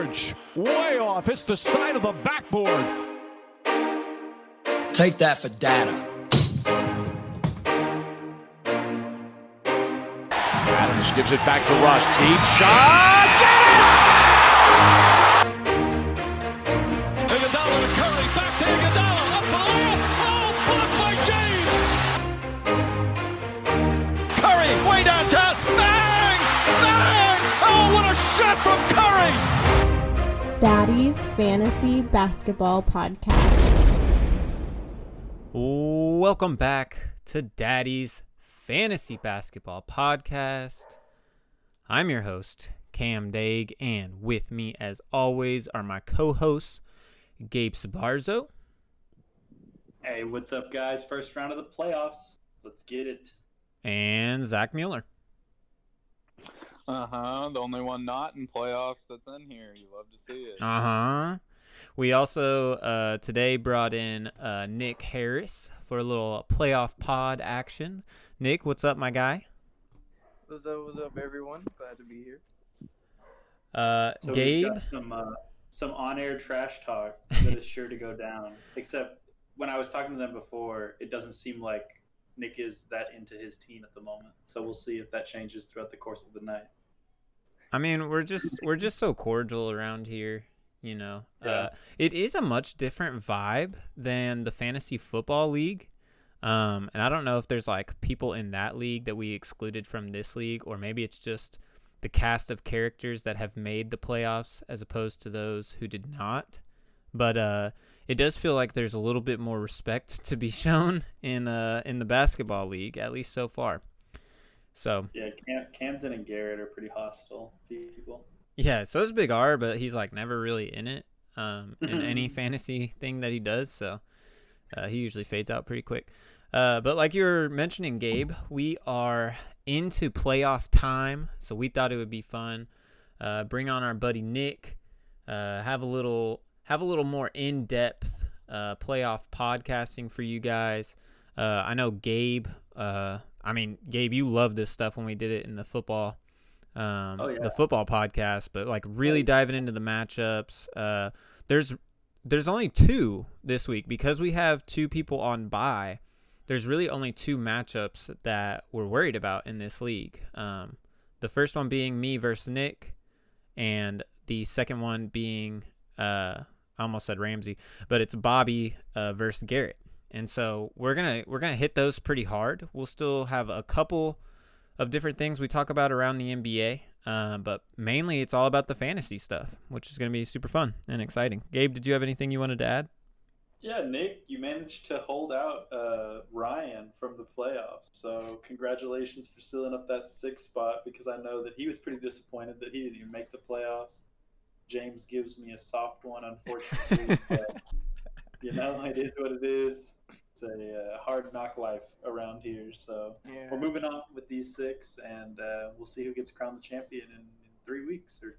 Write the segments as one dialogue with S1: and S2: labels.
S1: George, way off. It's the side of the backboard.
S2: Take that for data.
S3: Adams gives it back to Russ. Deep shot.
S4: Fantasy Basketball Podcast.
S5: Welcome back to Daddy's Fantasy Basketball Podcast. I'm your host, Cam Daig, and with me, as always, are my co hosts, Gabe Sabarzo
S6: Hey, what's up, guys? First round of the playoffs. Let's get it.
S5: and Zach Mueller.
S7: Uh huh. The only one not in playoffs that's in here. You love to see it.
S5: Uh huh. We also uh, today brought in uh, Nick Harris for a little playoff pod action. Nick, what's up, my guy?
S8: What's up? What's up, everyone? Glad to be here.
S5: Uh,
S6: So
S5: Gabe.
S6: some uh, some on-air trash talk that is sure to go down. Except when I was talking to them before, it doesn't seem like Nick is that into his team at the moment. So we'll see if that changes throughout the course of the night.
S5: I mean, we're just we're just so cordial around here, you know.
S6: Yeah.
S5: Uh, it is a much different vibe than the fantasy football league. Um, and I don't know if there's like people in that league that we excluded from this league, or maybe it's just the cast of characters that have made the playoffs as opposed to those who did not. But uh, it does feel like there's a little bit more respect to be shown in uh in the basketball league, at least so far. So
S6: Yeah, Cam- Camden and Garrett are pretty hostile people.
S5: Yeah, so is Big R, but he's like never really in it um, in any fantasy thing that he does. So uh, he usually fades out pretty quick. Uh, but like you were mentioning, Gabe, we are into playoff time, so we thought it would be fun. Uh, bring on our buddy Nick. Uh, have a little have a little more in depth uh, playoff podcasting for you guys. Uh, I know Gabe. I mean, Gabe, you love this stuff when we did it in the football um,
S6: Oh, yeah.
S5: the football podcast, but like really diving into the matchups. Uh, there's there's only two this week because we have two people on bye. There's really only two matchups that we're worried about in this league. Um, the first one being me versus Nick, and the second one being uh, I almost said Ramsey, but it's Bobby uh, versus Garrett. And so we're gonna we're gonna hit those pretty hard. We'll still have a couple of different things we talk about around the NBA. Uh, but mainly it's all about the fantasy stuff, which is going to be super fun and exciting. Gabe, did you have anything you wanted to add?
S6: Yeah, Nick, you managed to hold out uh, Ryan from the playoffs. So congratulations for sealing up that sixth spot because I know that he was pretty disappointed that he didn't even make the playoffs. James gives me a soft one, unfortunately. but, you know, it is what it is. It's a uh, hard knock life around here. So
S8: Yeah.
S6: we're moving on with these six, and uh, we'll see who gets crowned the champion in, in three weeks or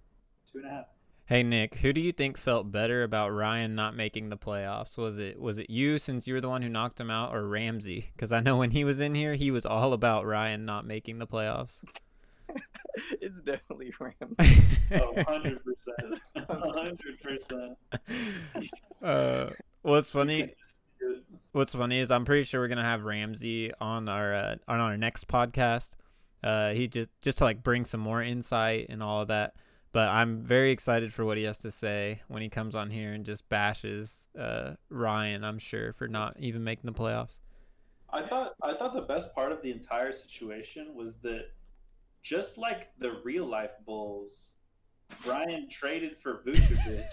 S6: two and a half.
S5: Hey Nick, who do you think felt better about Ryan not making the playoffs? Was it was it you since you were the one who knocked him out, or Ramsey? Because I know when he was in here, he was all about Ryan not making the playoffs.
S8: it's definitely Ramsey.
S6: Oh, 100%. 100%.
S5: uh, what's funny? What's funny is I'm pretty sure we're gonna have Ramsey on our uh, on our next podcast. Uh, he just just to like bring some more insight and all of that. But I'm very excited for what he has to say when he comes on here and just bashes uh, Ryan. I'm sure for not even making the playoffs.
S6: I thought I thought the best part of the entire situation was that just like the real life Bulls, Brian traded for Vucevic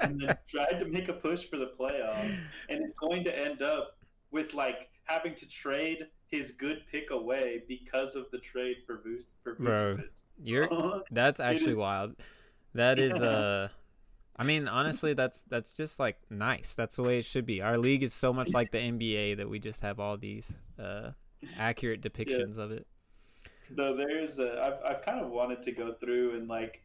S6: and then tried to make a push for the playoffs, and it's going to end up with like having to trade his good pick away because of the trade for Vu- for
S5: Bro, You're that's actually
S6: is-
S5: wild. That is
S6: Yeah.
S5: uh I mean honestly that's that's just like nice. That's the way it should be. Our league is so much like the NBA that we just have all these uh accurate depictions of it.
S6: No, there's a, I've I've kind of wanted to go through and like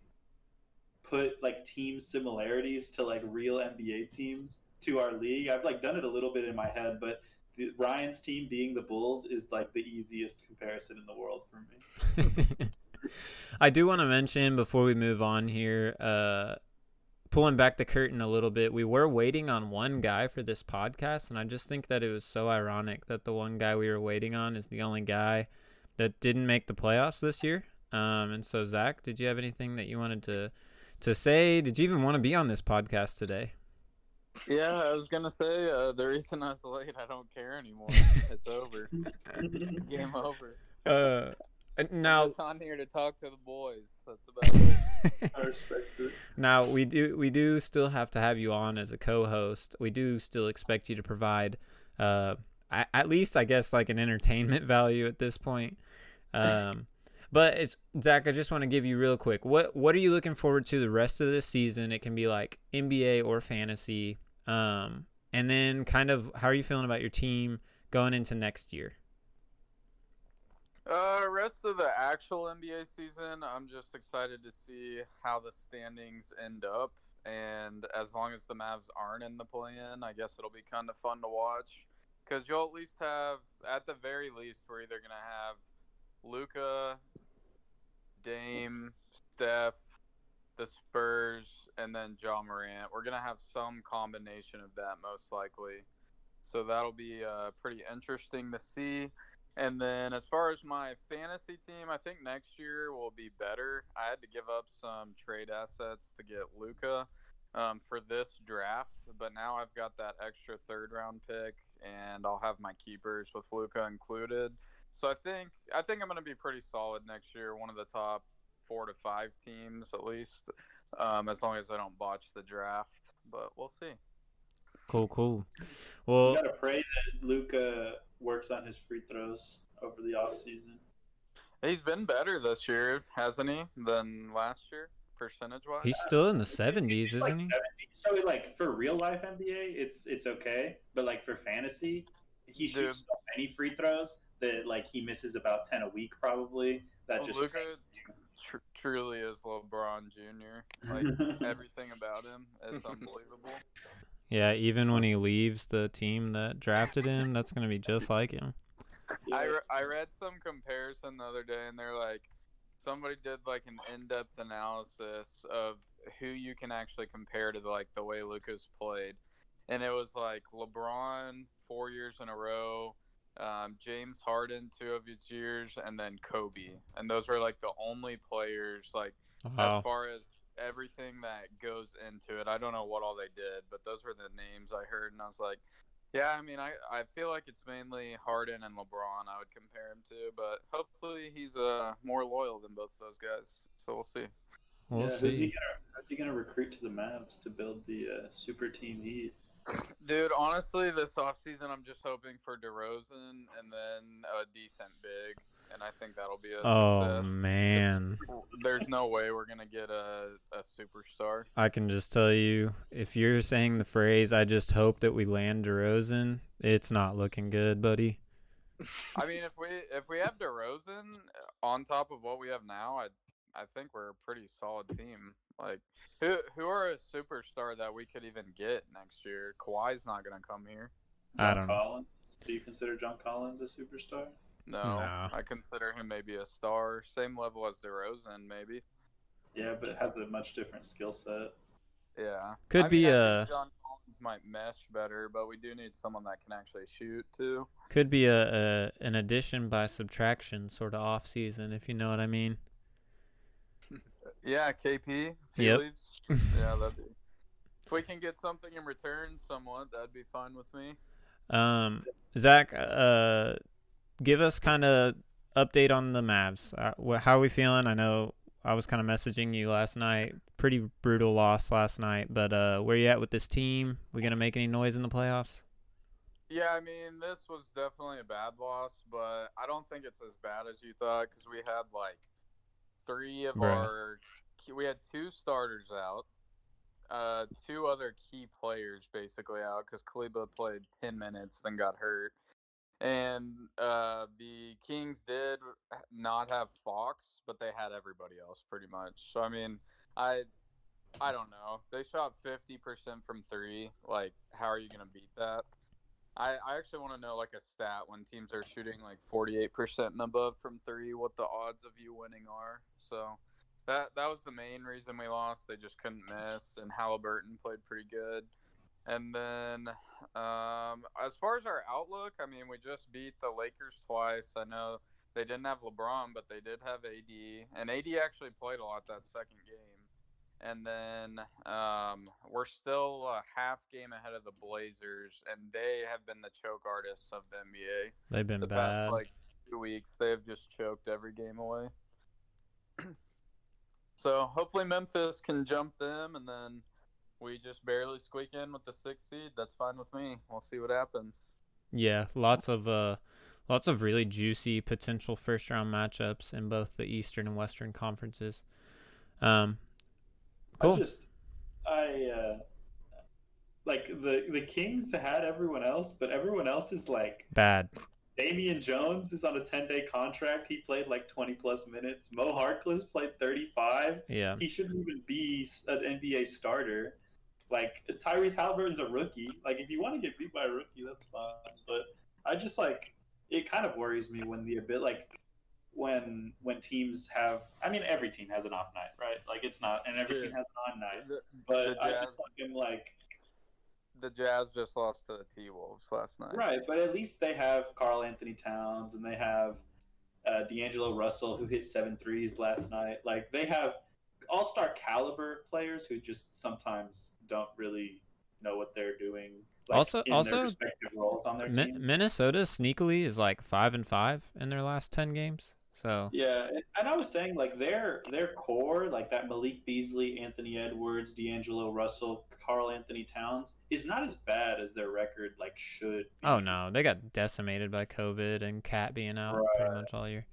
S6: put like team similarities to like real NBA teams to our league. I've like done it a little bit in my head, but the, Ryan's team being the Bulls is like the easiest comparison in the world for me.
S5: I do want to mention before we move on here, uh, pulling back the curtain a little bit, we were waiting on one guy for this podcast, and I just think that it was so ironic that the one guy we were waiting on is the only guy that didn't make the playoffs this year. Um, and so Zach, did you have anything that you wanted to to say? Did you even want to be on this podcast today?
S7: Yeah, I was gonna say uh, the reason I was late, I don't care anymore. it's over. Game over.
S5: Uh, now,
S7: I'm on here to talk to the boys. That's about it.
S6: I respect it.
S5: now we do we do still have to have you on as a co-host. We do still expect you to provide, uh, at least I guess like an entertainment value at this point. Um, but it's Zach. I just want to give you real quick. What what are you looking forward to the rest of the season? It can be like NBA or fantasy. Um, and then kind of how are you feeling about your team going into next year?
S7: Uh, rest of the actual NBA season, I'm just excited to see how the standings end up. And as long as the Mavs aren't in the play-in, I guess it'll be kind of fun to watch. Because you'll at least have, at the very least, we're either gonna have Luka, Dame, Steph, the Spurs, and then Ja Morant. We're gonna have some combination of that most likely. So that'll be uh, pretty interesting to see. And then as far as my fantasy team, I think next year will be better. I had to give up some trade assets to get Luka um, for this draft, but now I've got that extra third round pick, and I'll have my keepers with Luka included. So I think I think I'm going to be pretty solid next year. One of the top four to five teams at least, um, as long as I don't botch the draft. But we'll see.
S5: Cool, cool.
S6: You
S5: Well,
S6: gotta pray that Luka works on his free throws over the off season.
S7: He's been better this year, hasn't he, than last year, percentage wise?
S5: he's still in the seventies, isn't he?
S6: 70. So like for real life NBA, it's it's okay, but like for fantasy, he
S7: Dude.
S6: shoots so many free throws that like he misses about ten a week probably. That just
S7: Luka tr- truly is LeBron Jr. Like everything about him is unbelievable.
S5: Yeah, even when he leaves the team that drafted him, that's gonna be just like him.
S7: I, re- I read some comparison the other day, and they're like, somebody did like an in-depth analysis of who you can actually compare to the, like the way Luka's played, and it was like LeBron four years in a row, um, James Harden two of his years, and then Kobe, and those were like the only players like
S5: Wow.
S7: as far as everything that goes into it. I don't know what all they did, but those were the names I heard, and I was like, yeah, I mean, I, I feel like it's mainly Harden and LeBron I would compare him to, but hopefully he's uh, more loyal than both those guys. So we'll see.
S5: We'll
S6: yeah, Who's he
S5: see.
S6: gonna how's he gonna recruit to the Mavs to build the uh, super team Heat?
S7: Dude, honestly, this offseason I'm just hoping for DeRozan and then a decent big, and I think that'll be a
S5: Oh
S7: success.
S5: man,
S7: There's no way we're gonna get a, a superstar.
S5: I can just tell you, if you're saying the phrase "I just hope that we land DeRozan," it's not looking good, buddy.
S7: I mean, if we if we have DeRozan on top of what we have now, I I think we're a pretty solid team. Like, who who are a superstar that we could even get next year? Kawhi's not gonna come here.
S5: I
S6: John
S5: don't know.
S6: Collins. Do you consider John Collins a superstar?
S7: No,
S5: No.
S7: I consider him maybe a star, same level as DeRozan, maybe.
S6: Yeah, but it has a much different skill set.
S7: Yeah,
S5: Could
S7: I
S5: be
S7: mean, I
S5: a
S7: think uh, John Collins might mesh better, but we do need someone that can actually shoot too.
S5: could be a, a an addition by subtraction sort of off season, if you know what I mean.
S7: Yeah, KP. If
S5: Yep.
S7: leaves, yeah, that'd be. If we can get something in return, somewhat, that'd be fine with me.
S5: Um, Zach, uh, give us kind of update on the Mavs. Uh, how are we feeling? I know I was kind of messaging you last night. Pretty brutal loss last night, but uh, where you at with this team? We gonna make any noise in the playoffs?
S7: Yeah, I mean, this was definitely a bad loss, but I don't think it's as bad as you thought because we had like three of
S5: Right.
S7: our. We had two starters out, uh, two other key players basically out because Kleber played 10 minutes, then got hurt. And uh, the Kings did not have Fox, but they had everybody else pretty much. So, I mean, I. I don't know. They shot 50% from three. Like, how are you going to beat that? I, I actually want to know like a stat when teams are shooting like 48% and above from three, what the odds of you winning are. So that that was the main reason we lost. They just couldn't miss, and Halliburton played pretty good. And then, um, as far as our outlook, I mean, we just beat the Lakers twice. I know they didn't have LeBron, but they did have AD, and AD actually played a lot that second game. And then um, we're still a half game ahead of the Blazers, and they have been the choke artists of the NBA
S5: They've been
S7: the
S5: bad.
S7: past like two weeks. They have just choked every game away. so hopefully Memphis can jump them, and then we just barely squeak in with the sixth seed. That's fine with me. We'll see what happens.
S5: Yeah, lots of uh, lots of really juicy potential first round matchups in both the Eastern and Western conferences. Um, cool.
S6: I just, I uh, like the the Kings had everyone else, but everyone else is like
S5: Bad.
S6: Damian Jones is on a ten day contract. He played like twenty plus minutes. Moe Harkless played thirty five.
S5: Yeah.
S6: He shouldn't even be an NBA starter. Like Tyrese Halliburton's a rookie. Like if you want to get beat by a rookie, that's fine. But I just like it kind of worries me when the bit like when when teams have. I mean, every team has an off night, right? Like it's not, and every team has an on night.
S7: The,
S6: But
S7: the
S6: I
S7: Jazz,
S6: just like am like
S7: the Jazz just lost to the T Wolves last night.
S6: right, but at least they have Karl Anthony Towns and they have uh, D'Angelo Russell who hit seven threes last night. Like they have all star caliber players who just sometimes don't really know what they're doing. Like,
S5: Also- also,
S6: their roles on their
S5: Mi- Minnesota sneakily is like five and five in their last ten games. So
S6: Yeah, and- and I was saying like their their core, like that Malik Beasley, Anthony Edwards, D'Angelo Russell, Karl Anthony Towns, is not as bad as their record like should. Be.
S5: oh no, they got decimated by COVID and KAT being out pretty much all year.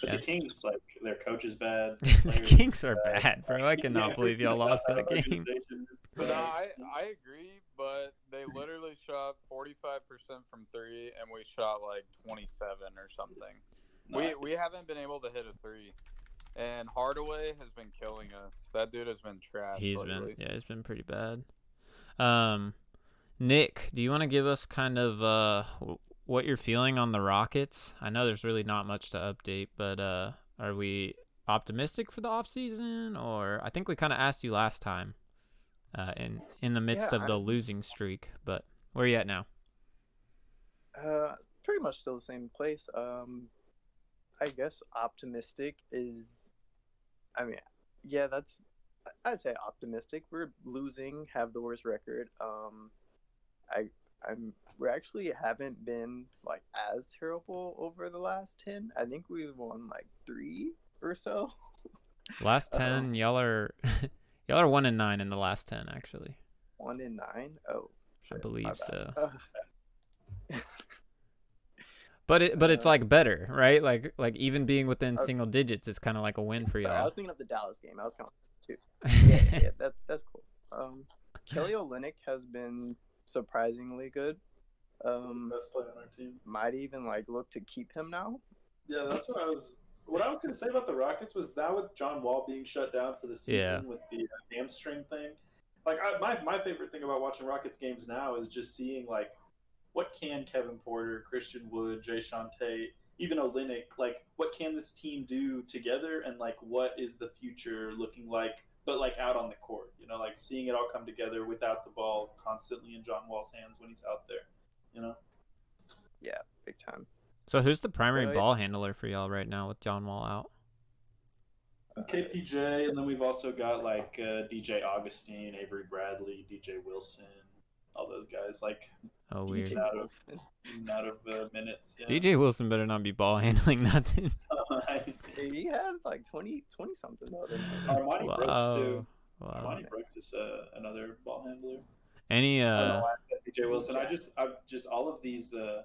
S6: But
S5: yeah.
S6: the Kings, like their coach is bad.
S5: the
S6: players
S5: Kings are
S6: bad.
S5: bad, bro. I cannot believe y'all lost that game.
S7: But
S6: bad.
S7: no, I, I agree, but they literally shot 45% from three, and we shot like 27 or something.
S6: No,
S7: We we haven't been able to hit a three, and Hardaway has been killing us. That dude has been trash.
S5: He's
S7: lately.
S5: been yeah, he's been pretty bad. Um, Nick, do you want to give us kind of uh what you're feeling on the Rockets? I know there's really not much to update, but uh, are we optimistic for the offseason or I think we kind of asked you last time, uh, in in the midst
S8: Yeah,
S5: of the
S8: I'm-
S5: losing streak, but where are you at now?
S8: Uh, pretty much still the same place. Um, I guess optimistic is, I mean, yeah, that's, I'd say optimistic. We're losing, have the worst record. Um, I, I'm, we actually haven't been like as terrible over the last ten. I think we've won like three or so.
S5: Last
S8: Uh-oh.
S5: ten, y'all are y'all are one and nine in the last ten actually.
S8: One in nine. Oh,
S5: I believe so. But it but it's like better, right? Like like even being within
S8: Okay.
S5: single digits is kind of like a win for
S8: y'all. I was thinking of the Dallas game. I was kind of too. yeah, yeah, that that's cool. Um, Kelly Olynyk has been surprisingly good. Um,
S6: best player on our team.
S8: might even like look to keep him now.
S6: Yeah, that's what I was. What I was going to say about the Rockets was that with John Wall being shut down for the season
S5: Yeah.
S6: with the uh, hamstring thing. Like I, my my favorite thing about watching Rockets games now is just seeing like what can Kevin Porter, Christian Wood, Jay Tate, even Olynyk, like what can this team do together, and like what is the future looking like, but like out on the court, you know, like seeing it all come together without the ball constantly in John Wall's hands when he's out there, you know.
S8: Yeah, big time.
S5: So who's the primary
S8: Right.
S5: ball handler for y'all right now with John Wall out?
S6: KPJ, and then we've also got like uh, DJ Augustin, Avery Bradley, DJ Wilson, all those guys like
S5: Oh weird.
S8: DJ
S6: Out of- out of uh, minutes. Yeah.
S5: DJ Wilson better not be ball handling nothing.
S8: He had like 20, 20 something though. didn't
S6: Brooks too.
S5: Wow.
S6: Armoni Brooks is uh, another ball handler.
S5: Any
S6: I don't know
S5: uh
S6: I DJ Wilson. I just, I just all of these uh,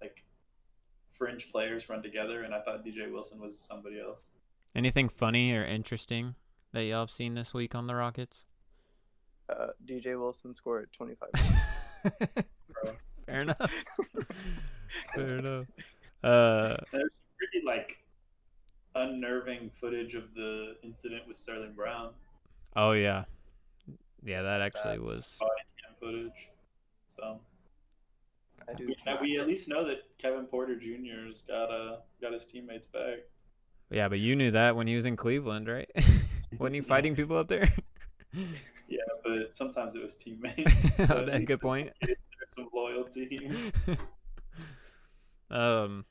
S6: like fringe players run together, and I thought DJ Wilson was somebody else.
S5: anything funny or interesting that y'all have seen this week on the Rockets?
S8: Uh, DJ Wilson scored twenty five.
S5: Fair enough. Fair enough. Uh
S6: There's pretty like unnerving footage of the incident with Sterling Brown.
S5: oh yeah. Yeah, that actually
S8: That's-
S5: was
S6: body cam footage. So
S8: I do.
S6: we, we at least know that Kevin Porter Jr.'s got uh got his teammates back.
S5: Yeah, but you knew that when he was in Cleveland, right? Wasn't he fighting people up there?
S6: But sometimes it was teammates. So
S5: good point.
S6: There's some loyalty.
S5: um,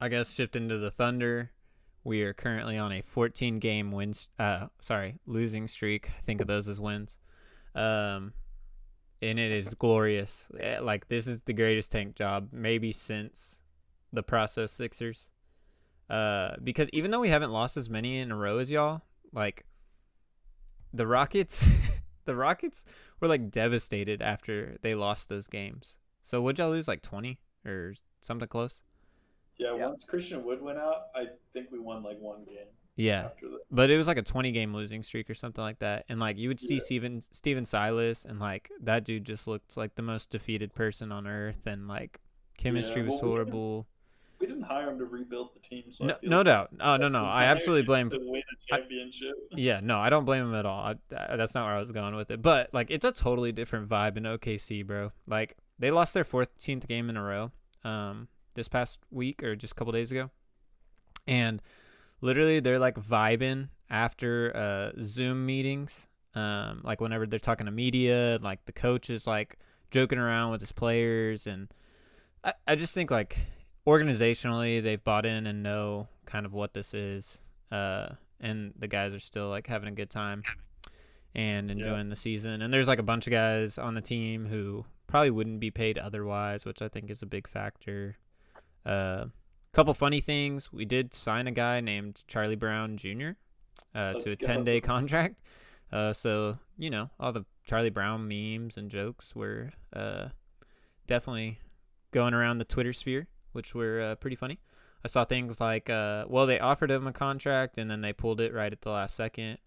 S5: I guess shifting to the Thunder, we are currently on a 14 game win. Uh, sorry, losing streak. Think of those as wins. Um, and it is glorious. Eh, Like this is the greatest tank job maybe since the process Sixers. Uh, because even though we haven't lost as many in a row as y'all, like the Rockets, the Rockets were like devastated after they lost those games. So would y'all lose like 20 or something close?
S6: yeah,
S8: Yeah.
S6: once Christian Wood went out, I think we won like one game
S5: Yeah.
S6: after that.
S5: But it was like a 20 game losing streak or something like that. And like you would see
S6: Yeah.
S5: Steven Stephen Silas and like that dude just looked like the most defeated person on earth and like chemistry was
S6: well, we didn't-
S5: horrible.
S6: We didn't hire him to rebuild the team, so I
S5: No, no
S6: like
S5: doubt. Oh no no. I absolutely blame
S6: to win a
S5: I-
S6: championship.
S5: Yeah, no, I don't blame him at all. I, I- that's not where I was going with it. But like, it's a totally different vibe in OKC, bro. Like, they lost their 14th game in a row, um, this past week or just a couple days ago, and literally they're like vibing after uh Zoom meetings, um, like whenever they're talking to media, like the coach is like joking around with his players, and I, I just think like organizationally they've bought in and know kind of what this is. Uh, and the guys are still like having a good time and enjoying the season. And there's like a bunch of guys on the team who probably wouldn't be paid otherwise, which I think is a big factor. Uh, couple funny things: we did sign a guy named Charlie Brown Jr. Uh, to a 10 day contract. Uh, so you know all the Charlie Brown memes and jokes were uh, definitely going around the Twitter sphere, which were uh, pretty funny. I saw things like, uh, well, they offered him a contract and then they pulled it right at the last second.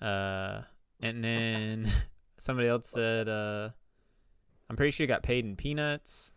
S5: Uh, and then somebody else said, uh, I'm pretty sure he got paid in peanuts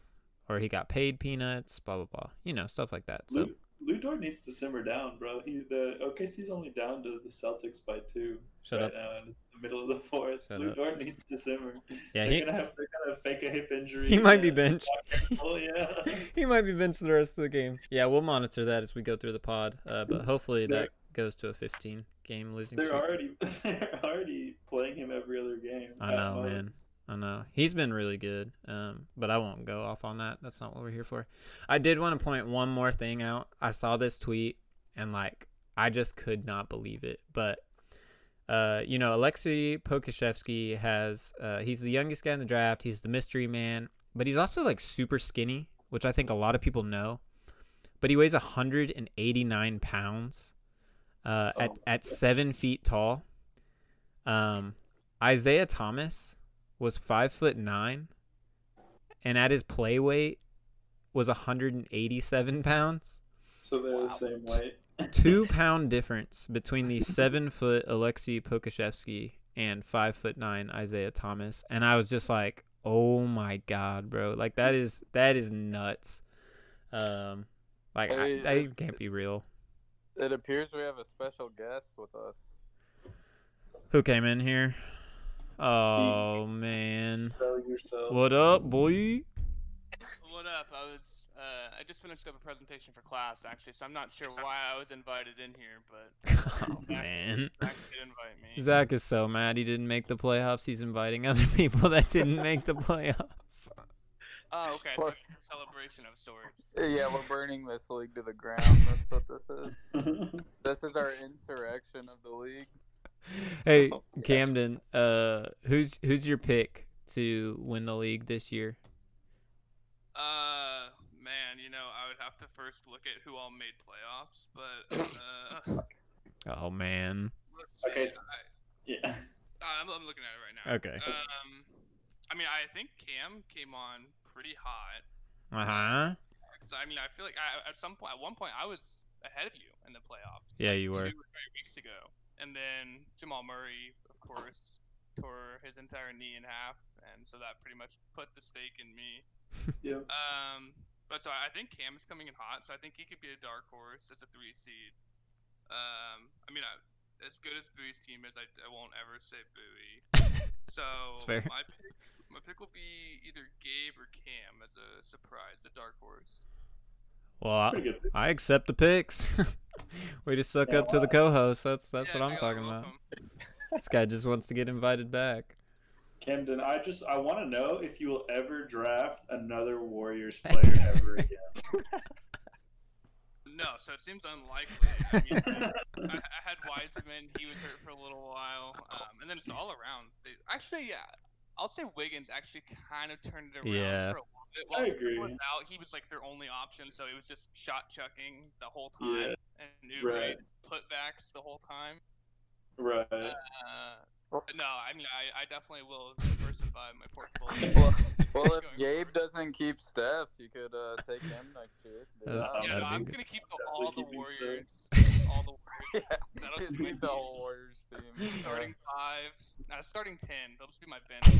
S5: or he got paid peanuts, blah, blah, blah. You know, stuff like that. So,
S6: Lu, Dort needs to simmer down, bro. He the OKC's only down to the Celtics by two
S5: Shut
S6: right
S5: up.
S6: now, and it's the middle of the fourth.
S5: Shut
S6: Lu
S5: up.
S6: Dort needs to simmer.
S5: yeah,
S6: they're
S5: he,
S6: gonna have they're gonna fake a hip injury.
S5: he might be benched.
S6: Oh yeah.
S5: he might be benched the rest of the game. Yeah, we'll monitor that as we go through the pod. Uh, but hopefully
S6: They're-
S5: that goes to a 15 game losing
S6: They're
S5: streak.
S6: already they're already playing him every other game.
S5: I know, man.
S6: most.
S5: I know he's been really good, um, but I won't go off on that. That's not what we're here for. I did want to point one more thing out. I saw this tweet and like I just could not believe it. But uh, you know, Aleksej Pokusevski has uh, he's the youngest guy in the draft. He's the mystery man, but he's also like super skinny, which I think a lot of people know. But he weighs 189 pounds uh, at
S6: Oh,
S5: at seven feet tall. Um, Isaiah Thomas was five foot nine, and at his play weight was 187 pounds.
S6: So they're the same weight.
S5: Two pound difference between the seven foot Aleksej Pokusevski and five foot nine Isaiah Thomas, and I was just like, "Oh my god, bro! Like that is that is nuts." Um, like I,
S7: Hey,
S5: that can't be real.
S7: It appears we have a special guest with us.
S5: Who came in here? Oh man, what up, boy?
S2: What up? I was uh, I just finished up a presentation for class actually, so I'm not sure why I was invited in here, but
S5: Oh man.
S2: Zach did invite me.
S5: Zach is so mad he didn't make the playoffs. He's inviting other people that didn't make the playoffs.
S2: Oh, okay. So a celebration of sorts.
S7: Yeah, we're burning this league to the ground. That's what this is. This is our insurrection of the league.
S5: Hey,
S8: Oh,
S5: Camden, uh, who's who's your pick to win the league this year?
S2: Uh, man, you know I would have to first look at who all made playoffs, but uh,
S5: Oh man.
S2: let's see.
S6: Okay,
S2: I,
S6: yeah.
S2: I'm, I'm looking at it right now.
S5: Okay.
S2: Um, I mean, I think Cam came on pretty hot.
S5: Uh huh.
S2: So, I mean, I feel like I, at some point, at one point, I was ahead of you in the playoffs.
S5: Yeah,
S2: like
S5: you were.
S2: Two or three weeks ago, and then Jamal Murray, of course, tore his entire knee in half, and so that pretty much put the stake in me.
S6: Yeah.
S2: Um, but so I think Cam is coming in hot, so I think he could be a dark horse as a three seed. Um, I mean, I, as good as Bowie's team is, I, I won't ever say Bowie. So
S5: fair.
S2: my pick, my pick will be either Gabe or Cam as a surprise, a dark horse.
S5: Well, I, I accept the picks. we just suck
S6: Yeah,
S5: up to the co-host. That's that's
S2: Yeah,
S5: what I'm talking about. This guy just wants to get invited back.
S6: Camden, I just I want to know if you will ever draft another Warriors player ever again.
S2: No, so it seems unlikely. I, mean, I, I had Wiseman; he was hurt for a little while, um, and then it's all around. They, actually, yeah, I'll say Wiggins actually kind of turned it around
S5: Yeah.
S2: for a little bit. While
S6: I
S2: Steph
S6: agree.
S2: Was out, he was like their only option, so it was just shot chucking the whole time,
S6: Yeah.
S2: and Oubre
S6: Right.
S2: putbacks the whole time.
S6: right.
S2: Uh, no, I mean, I, I definitely will diversify my portfolio.
S7: Well, well, if Gabe
S2: forward.
S7: doesn't keep Steph, you could uh, take him next year.
S5: Uh,
S7: Yeah.
S2: Yeah, no, I'm gonna keep the,
S6: Definitely
S2: all the Warriors. all the Warriors.
S7: Yeah,
S2: That'll
S7: just
S2: just be
S7: keep the whole Warriors team.
S2: Starting five. Nah, starting ten. They'll just be my bench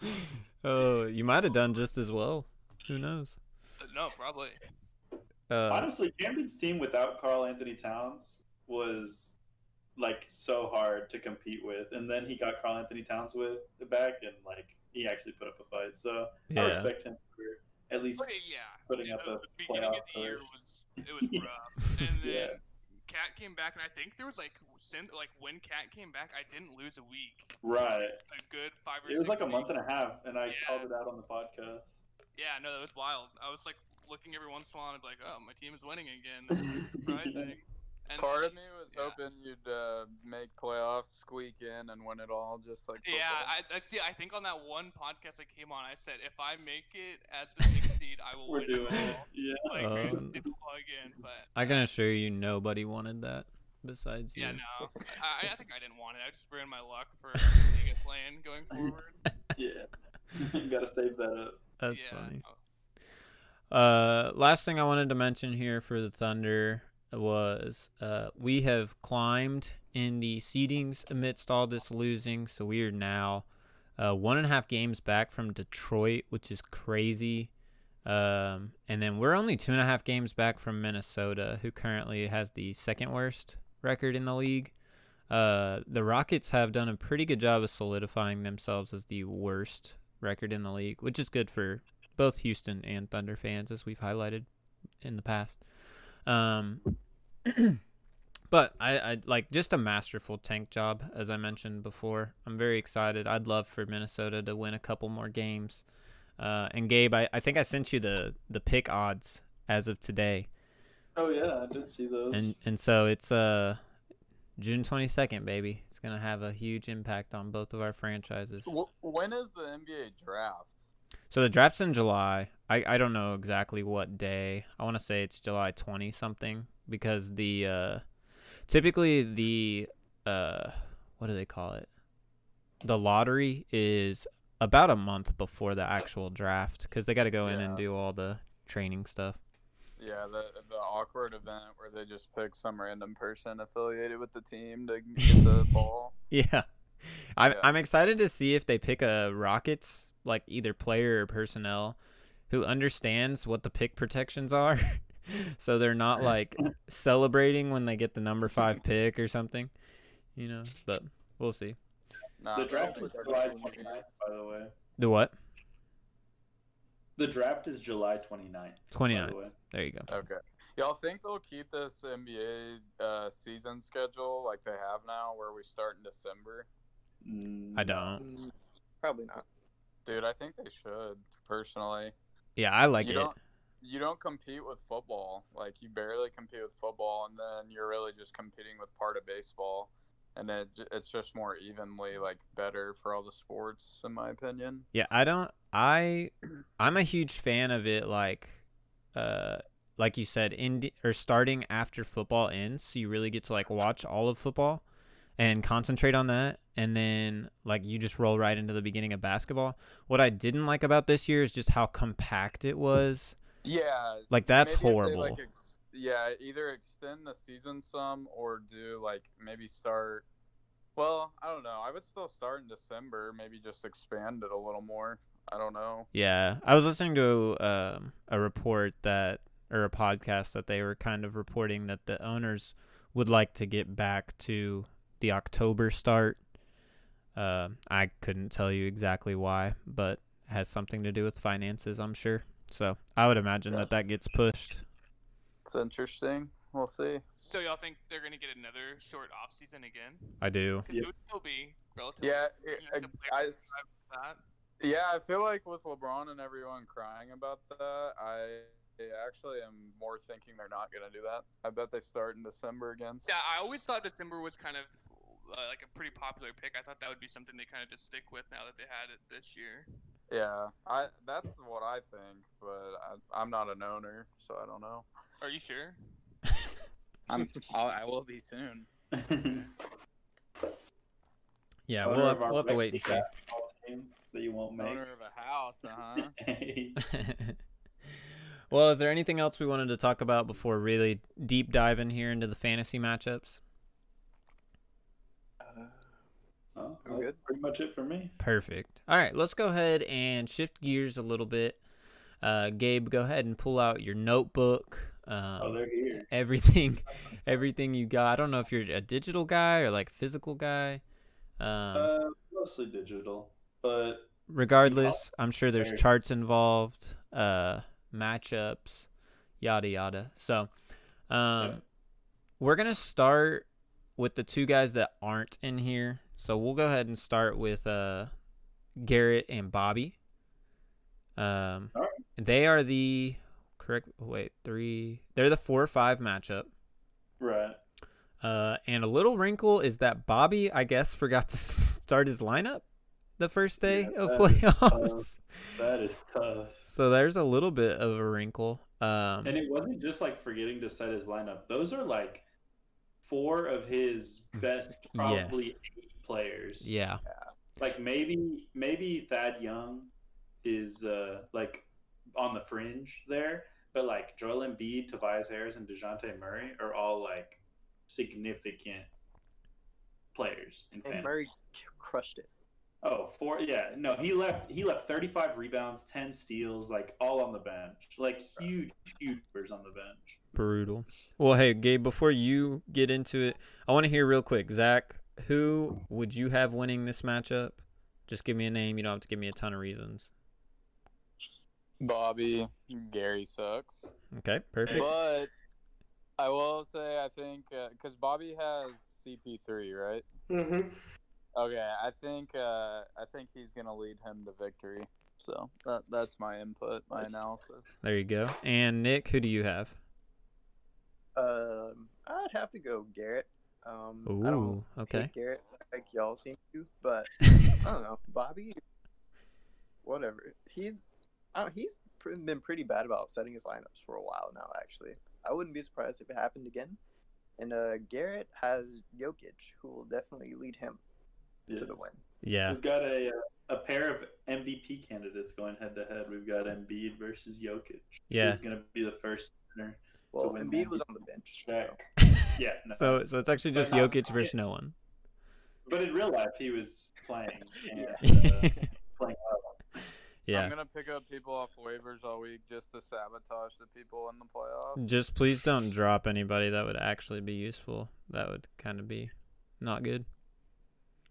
S2: too.
S5: Oh, you might have done just as well. Who knows?
S2: Uh, no, probably.
S5: Uh,
S6: Honestly, Camden's team without Karl Anthony Towns was like so hard to compete with, and then he got Karl Anthony Towns with the back, and like he actually put up a fight. So I
S5: Yeah.
S6: respect him for at least
S2: Okay, yeah.
S6: putting
S2: yeah,
S6: up a
S2: the beginning of
S6: playoff
S2: the year was it was rough, and then
S6: Yeah.
S2: KAT came back, and I think there was like since like when KAT came back, I didn't lose a week.
S6: right.
S2: A good five or
S6: It was
S2: six
S6: like a month and a half, and I
S2: Yeah.
S6: called it out on the podcast.
S2: Yeah, no, that was wild. I was like looking every once in a while and be like, oh, my team is winning again. This is. And
S7: Part of me was
S2: yeah.
S7: hoping you'd uh, make playoffs, squeak in, and win it all, just like
S2: Yeah. I, I see. I think on that one podcast I came on, I said if I make it as the sixth seed, I will
S6: We're
S2: win
S6: doing
S2: it
S6: it.
S2: all.
S6: Yeah.
S2: Like,
S5: Um,
S2: plug in, but
S5: I can assure you, nobody wanted that besides you.
S2: yeah, no, I, I think I didn't want it. I just ruined my luck for being a plan going forward.
S6: Yeah. you gotta save that up.
S5: That's
S2: yeah.
S5: funny. Uh, last thing I wanted to mention here for the Thunder was uh, we have climbed in the seedings amidst all this losing, so we are now uh, one and a half games back from Detroit, which is crazy. Um, and then we're only two and a half games back from Minnesota, who currently has the second worst record in the league. Uh, the Rockets have done a pretty good job of solidifying themselves as the worst record in the league, which is good for both Houston and Thunder fans, as we've highlighted in the past. Um, but I, I like just a masterful tank job, as I mentioned before. I'm very excited. I'd love for Minnesota to win a couple more games. Uh, and Gabe, I, I think I sent you the the pick odds as of today,
S6: Oh yeah, I did see those.
S5: and and so it's uh June 22nd, baby. It's gonna have a huge impact on both of our franchises.
S7: When is the NBA draft?
S5: So the draft's in July. I, I don't know exactly what day. I want to say it's July 20 something because the uh typically the uh what do they call it? The lottery is about a month before the actual draft cuz they got to go in and do all the training stuff.
S7: Yeah, the the awkward event where they just pick some random person affiliated with the team to get the ball.
S5: Yeah. I'm
S7: Yeah.
S5: I'm excited to see if they pick a Rockets like either player or personnel who understands what the pick protections are. so they're not like celebrating when they get the number 5 pick or something, you know, but we'll see.
S7: Nah,
S6: the draft is July 29th, by the way.
S5: The what?
S6: The draft is July 29th. by the
S5: 29th.
S6: way.
S5: There you go.
S7: Okay. Y'all think they'll keep this NBA uh, season schedule like they have now, where we start in December?
S6: Mm,
S5: I don't.
S8: Mm, Probably not.
S7: Dude, I think they should. Personally,
S5: Yeah, I like
S7: you
S5: it.
S7: don't you don't compete with football. Like you barely compete with football, and then you're really just competing with part of baseball, and it, it's just more evenly like better for all the sports, in my opinion.
S5: Yeah, I don't I I'm a huge fan of it like uh like you said in or starting after football ends so you really get to like watch all of football and concentrate on that and then like you just roll right into the beginning of basketball. What I didn't like about this year is just how compact it was.
S7: Yeah,
S5: Like that's
S7: maybe if they,
S5: horrible.
S7: like, yeah, either extend the season some or do like maybe start. Well, I don't know. I would still start in December. Maybe just expand it a little more. I don't know.
S5: Yeah, I was listening to um, a report that, or a podcast that they were kind of reporting that the owners would like to get back to the October start. Uh, I couldn't tell you exactly why, but it has something to do with finances, I'm sure. So I would imagine that that gets pushed.
S7: It's interesting. we'll see.
S2: So y'all think they're gonna get another short off season again?
S5: I do.
S6: Yeah.
S2: it would still be relatively.
S7: Yeah,
S2: you
S7: it-
S2: know,
S7: I- I
S2: players
S7: s-
S2: drive that.
S7: Yeah, I feel like with LeBron and everyone crying about that, I actually am more thinking they're not gonna do that. I bet they start in December again.
S2: Yeah, I always thought December was kind of uh, like a pretty popular pick. I thought that would be something they kind of just stick with now that they had it this year.
S7: Yeah, I that's what I think, but I, I'm not an owner, so I don't know.
S2: Are you sure?
S9: I'm, I'll, I will be soon.
S5: Yeah,
S6: Owner
S5: we'll have, we'll have to wait and see.
S6: that you won't make.
S9: Owner of a house, uh huh.
S5: well, is there anything else we wanted to talk about before really deep diving here into the fantasy matchups?
S8: Uh,
S6: Oh, that's
S8: good.
S6: pretty much it for me.
S5: Perfect. All right, let's go ahead and shift gears a little bit. Uh, Gabe, go ahead and pull out your notebook. Um,
S6: oh, they're here.
S5: everything, everything you got. I don't know if you're a digital guy or like physical guy. Um,
S6: Uh, mostly digital, but
S5: regardless, I'm sure there's charts involved, uh, matchups, yada yada. So, um, we're gonna start with the two guys that aren't in here. So we'll go ahead and start with uh, Garrett and Bobby. Um,
S6: Alright.
S5: they are the correct. Wait, three. They're the four or five matchup.
S6: right.
S5: Uh, and a little wrinkle is that Bobby, I guess, forgot to start his lineup the first day
S6: Yeah,
S5: of
S6: is
S5: playoffs.
S6: That is tough.
S5: So there's a little bit of a wrinkle. Um,
S6: And it wasn't just like forgetting to set his lineup. Those are like four of his best, probably eight players.
S5: yeah,
S6: Like maybe maybe Thad Young is uh like on the fringe there, but like Joel Embiid, Tobias Harris, and Dejounte Murray are all like significant players in
S8: and
S6: fantasy.
S8: Murray crushed it.
S6: Oh, four. Yeah, no, he left. He left thirty-five rebounds, ten steals, like all on the bench, like huge, huge numbers on the bench.
S5: brutal. Well, hey, Gabe, before you get into it, I want to hear real quick, Zach, who would you have winning this matchup? Just give me a name. You don't have to give me a ton of reasons.
S7: Bobby, Gary sucks.
S5: Okay, perfect.
S7: But I will say, I think because Bobby has CP3, right?
S6: Mm-hmm.
S7: Okay, I think uh, I think he's gonna lead him to victory. So that that's my input, my analysis.
S5: There you go. And Nick, who do you have?
S8: Um, I'd have to go Garrett. Um, I don't
S5: okay.
S8: hate Garrett like y'all seem to, but I don't know. Bobby, whatever. He's, I don't, he's pr- been pretty bad about setting his lineups for a while now. Actually, I wouldn't be surprised if it happened again. And uh, Garrett has Jokic, who will definitely lead him
S6: Yeah.
S8: to the win.
S5: Yeah,
S6: We've got a uh, a pair of MVP candidates going head to head. We've got Embiid versus Jokic.
S5: Yeah.
S6: who's going to be the first winner?
S8: Well,
S6: win
S8: Embiid was on the bench. So-
S6: Yeah. No.
S5: So so it's actually just
S6: But
S5: Jokic versus no one.
S6: but in real life, he was playing. And,
S8: Yeah.
S6: uh, playing well.
S5: yeah.
S7: I'm gonna pick up people off waivers all week just to sabotage the people in the playoffs.
S5: Just please don't drop anybody that would actually be useful. That would kind of be not good.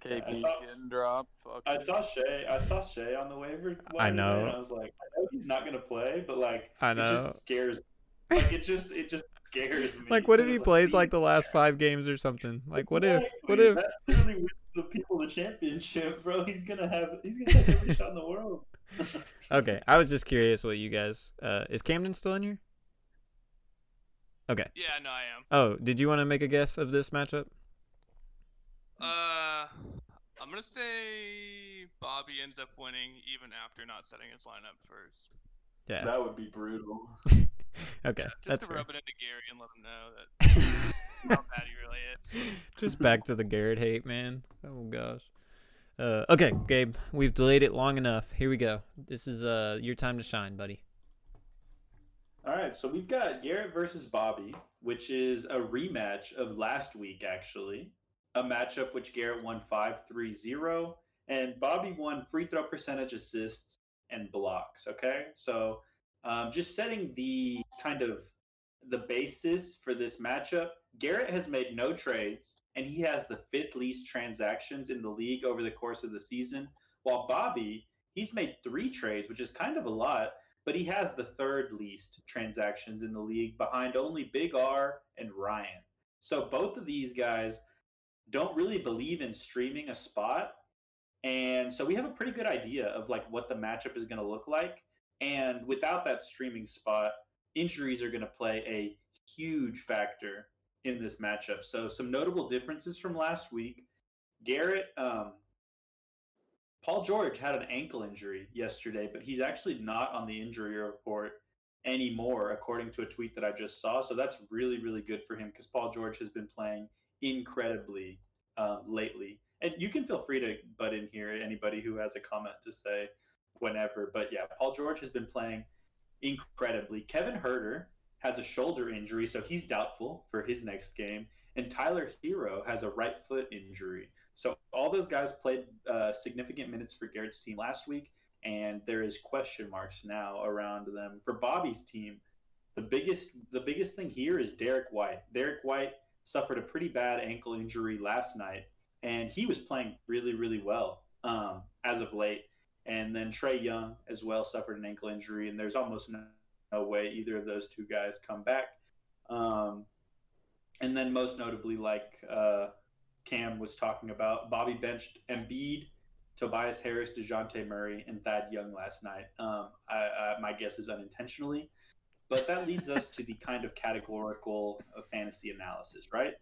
S6: I
S7: KP's
S6: saw-
S7: getting dropped. Fuck
S6: I saw Shai. I saw Shai on the waiver.
S5: I know.
S6: And I was like, I know he's not going to play, but like,
S5: I know.
S6: it just scares. Like it just it just scares me.
S5: Like, what if
S6: to,
S5: he plays like the last five games or something? Like, what if? What if?
S6: That literally wins the people the championship, bro? He's gonna have he's gonna have every shot in the world.
S5: Okay, I was just curious what you guys. Uh, is Camden still in here? Okay.
S2: Yeah, no, I am.
S5: Oh, did you want to make a guess of this matchup?
S2: Uh, I'm gonna say Bobby ends up winning even after not setting his lineup first.
S5: Yeah.
S6: That would be brutal.
S5: Okay,
S2: Just
S5: that's
S2: to
S5: fair.
S2: rub it into Gary and let him know that how bad he really is.
S5: Just back to the Garrett hate, man. Oh gosh. Uh, okay, Gabe, we've delayed it long enough. Here we go. This is uh your time to shine, buddy.
S6: All right, so we've got Garrett versus Bobby, which is a rematch of last week, actually. A matchup which Garrett won 5 3 0, and Bobby won free throw percentage, assists, and blocks. Okay, so um, just setting the kind of the basis for this matchup. Garrett has made no trades, and he has the fifth least transactions in the league over the course of the season, while Bobby he's made three trades, which is kind of a lot but he has the third least transactions in the league behind only Big R and Ryan. So both of these guys don't really believe in streaming a spot. And so we have a pretty good idea of like what the matchup is going to look like. And without that streaming spot, injuries are going to play a huge factor in this matchup. So some notable differences from last week. Garrett, um, Paul George had an ankle injury yesterday, but he's actually not on the injury report anymore, according to a tweet that I just saw. So that's really, really good for him because Paul George has been playing incredibly um, lately. And you can feel free to butt in here, anybody who has a comment to say whenever. But yeah, Paul George has been playing incredibly. Kevin Huerter has a shoulder injury, so he's doubtful for his next game. And Tyler Herro has a right foot injury. So all those guys played uh, significant minutes for Garrett's team last week, and there is question marks now around them. For Bobby's team, the biggest the biggest thing here is Derrick White. Derrick White suffered a pretty bad ankle injury last night, and he was playing really really well um, as of late. And then Trae Young as well suffered an ankle injury, and there's almost no, no way either of those two guys come back. Um, and then most notably, like uh, Cam was talking about, Bobby benched Embiid, Tobias Harris, Dejounte Murray, and Thad Young last night. Um, I, I, my guess is unintentionally, but that leads us to the kind of categorical of fantasy analysis, right?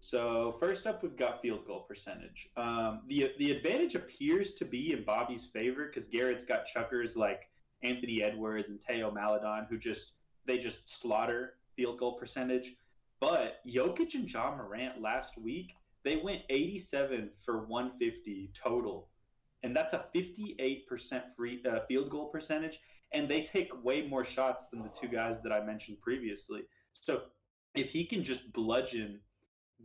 S6: So first up, we've got field goal percentage. Um, the the advantage appears to be in Bobby's favor because Garrett's got chuckers like Anthony Edwards and Theo Maledon who just they just slaughter field goal percentage. But Jokic and Ja Morant last week they went 87 for 150 total, and that's a 58% free uh, field goal percentage. And they take way more shots than the two guys that I mentioned previously. So if he can just bludgeon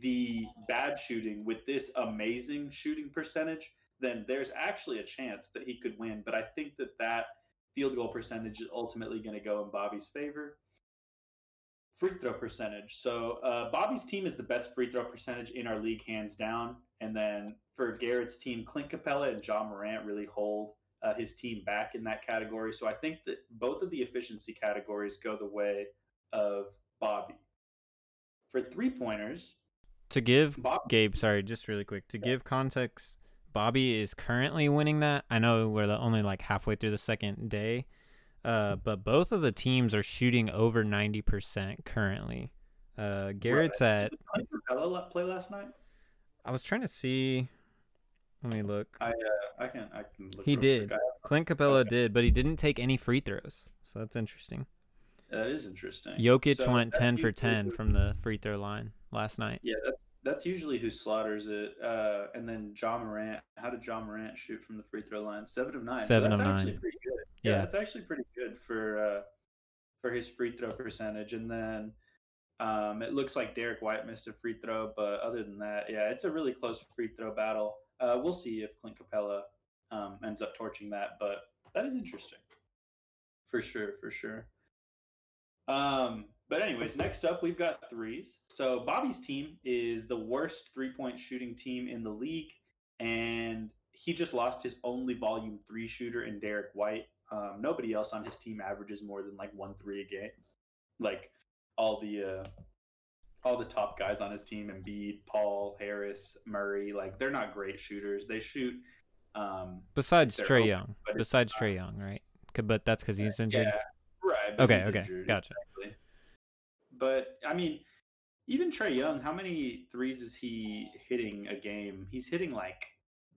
S6: the bad shooting with this amazing shooting percentage, then there's actually a chance that he could win. But I think that that field goal percentage is ultimately going to go in Bobby's favor. Free throw percentage. So uh, Bobby's team is the best free throw percentage in our league, hands down. And then for Garrett's team, Clint Capela and Ja Morant really hold uh, his team back in that category. So I think that both of the efficiency categories go the way of Bobby. For three pointers,
S5: to give Bob- Gabe, sorry, just really quick to yeah. give context, Bobby is currently winning that. I know we're only like halfway through the second day, uh, but both of the teams are shooting over ninety percent currently. Uh, Garrett's right. at.
S6: Did Capela play last night?
S5: I was trying to see. Let me look.
S6: I uh, I can I can look.
S5: He did. Clint Capela okay. did, but he didn't take any free throws, so that's interesting.
S6: That is interesting.
S5: Jokic so went ten for ten from the free throw line last night.
S6: Yeah, that's that's usually who slaughters it. Uh, and then Ja Morant. How did Ja Morant shoot from the free throw line? Seven of nine.
S5: Seven
S6: so
S5: of
S6: nine.
S5: Actually
S6: pretty good. Yeah, yeah, that's actually pretty good for uh, for his free throw percentage. And then um, it looks like Derrick White missed a free throw, but other than that, yeah, it's a really close free throw battle. Uh, we'll see if Clint Capela um, ends up torching that, but that is interesting for sure, for sure. Um, but anyways, next up we've got threes. So Bobby's team is the worst three-point shooting team in the league, and he just lost his only volume three shooter in Derrick White. Um, nobody else on his team averages more than like one three a game. Like all the uh, all the top guys on his team, Embiid, Paul, Harris, Murray, like they're not great shooters. They shoot. Um,
S5: besides Trae Young, besides Trae Young, right? But that's because he's injured.
S6: Yeah, right.
S5: Okay, okay, injured, gotcha.
S6: Exactly. But I mean, even Trae Young, how many threes is he hitting a game? He's hitting like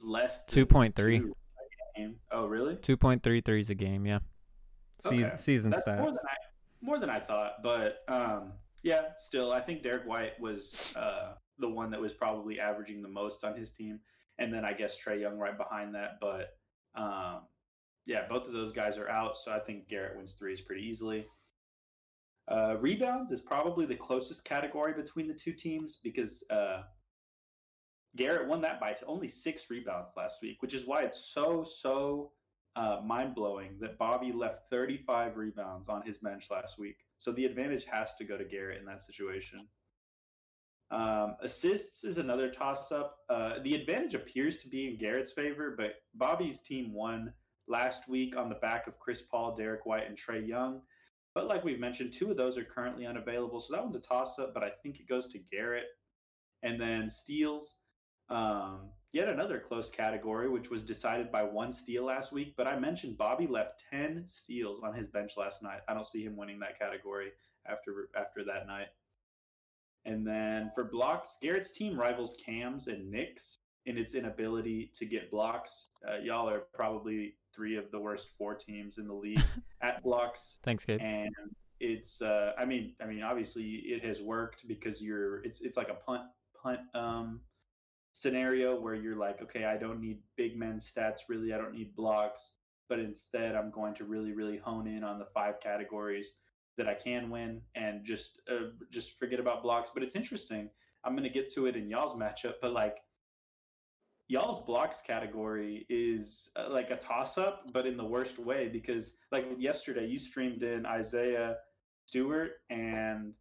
S6: less.
S5: Two point three.
S6: Oh, really?
S5: Two point three threes a game. Yeah.
S6: Okay.
S5: Season, season
S6: That's
S5: stats.
S6: More than, I, more than I thought, but um, yeah, still, I think Derrick White was uh, the one that was probably averaging the most on his team, and then I guess Trae Young right behind that. But um, yeah, both of those guys are out, so I think Garrett wins threes pretty easily. Uh, rebounds is probably the closest category between the two teams because uh, Garrett won that by only six rebounds last week, which is why it's so, so uh, mind blowing that Bobby left 35 rebounds on his bench last week. So the advantage has to go to Garrett in that situation. Um, assists is another toss up. Uh, the advantage appears to be in Garrett's favor, but Bobby's team won last week on the back of Chris Paul, Derrick White, and Trae Young. But like we've mentioned, two of those are currently unavailable. So that one's a toss up, but I think it goes to Garrett. And then steals, um, yet another close category, which was decided by one steal last week. But I mentioned Bobby left 10 steals on his bench last night. I don't see him winning that category after after that night. And then for blocks, Garrett's team rivals Cam's and Nick's in its inability to get blocks. Uh, y'all are probably three of the worst four teams in the league at blocks.
S5: Thanks, Gabe.
S6: And it's, uh, I mean, I mean, obviously it has worked because you're, it's, it's like a punt, punt, um, scenario where you're like, okay, I don't need big men stats really. I don't need blocks, but instead I'm going to really, really hone in on the five categories that I can win and just, uh, just forget about blocks. But it's interesting. I'm going to get to it in y'all's matchup, but like y'all's blocks category is uh, like a toss up, but in the worst way because like yesterday you streamed in Isaiah Stewart and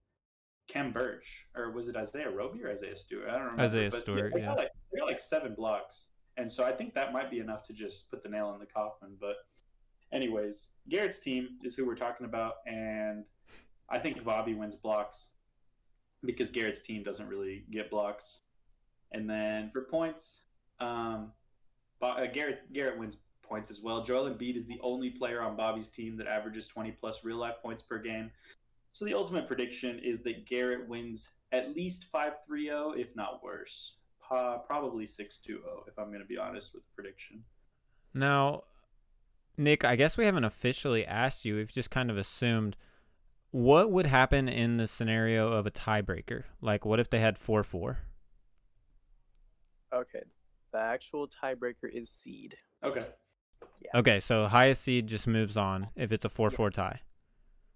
S6: Khem Birch, or was it Isaiah Roby or Isaiah Stewart? I don't remember.
S5: Isaiah
S6: but
S5: Stewart,
S6: they
S5: yeah.
S6: Got like, they got like seven blocks, and so I think that might be enough to just put the nail in the coffin. But, anyways, Garrett's team is who we're talking about, and I think Bobby wins blocks because Garrett's team doesn't really get blocks. And then for points, um, Bo- uh, Garrett Garrett wins points as well. Joel Embiid is the only player on Bobby's team that averages 20 plus real life points per game. So the ultimate prediction is that Garrett wins at least 5-3-0, if not worse. Uh, probably 6-2-0, if I'm going to be honest with the prediction.
S5: Now, Nick, I guess we haven't officially asked you. We've just kind of assumed what would happen in the scenario of a tiebreaker. Like, what if they had 4 4?
S8: Okay. The actual tiebreaker is seed.
S6: Okay.
S5: Okay, so highest seed just moves on if it's a 4 4 tie.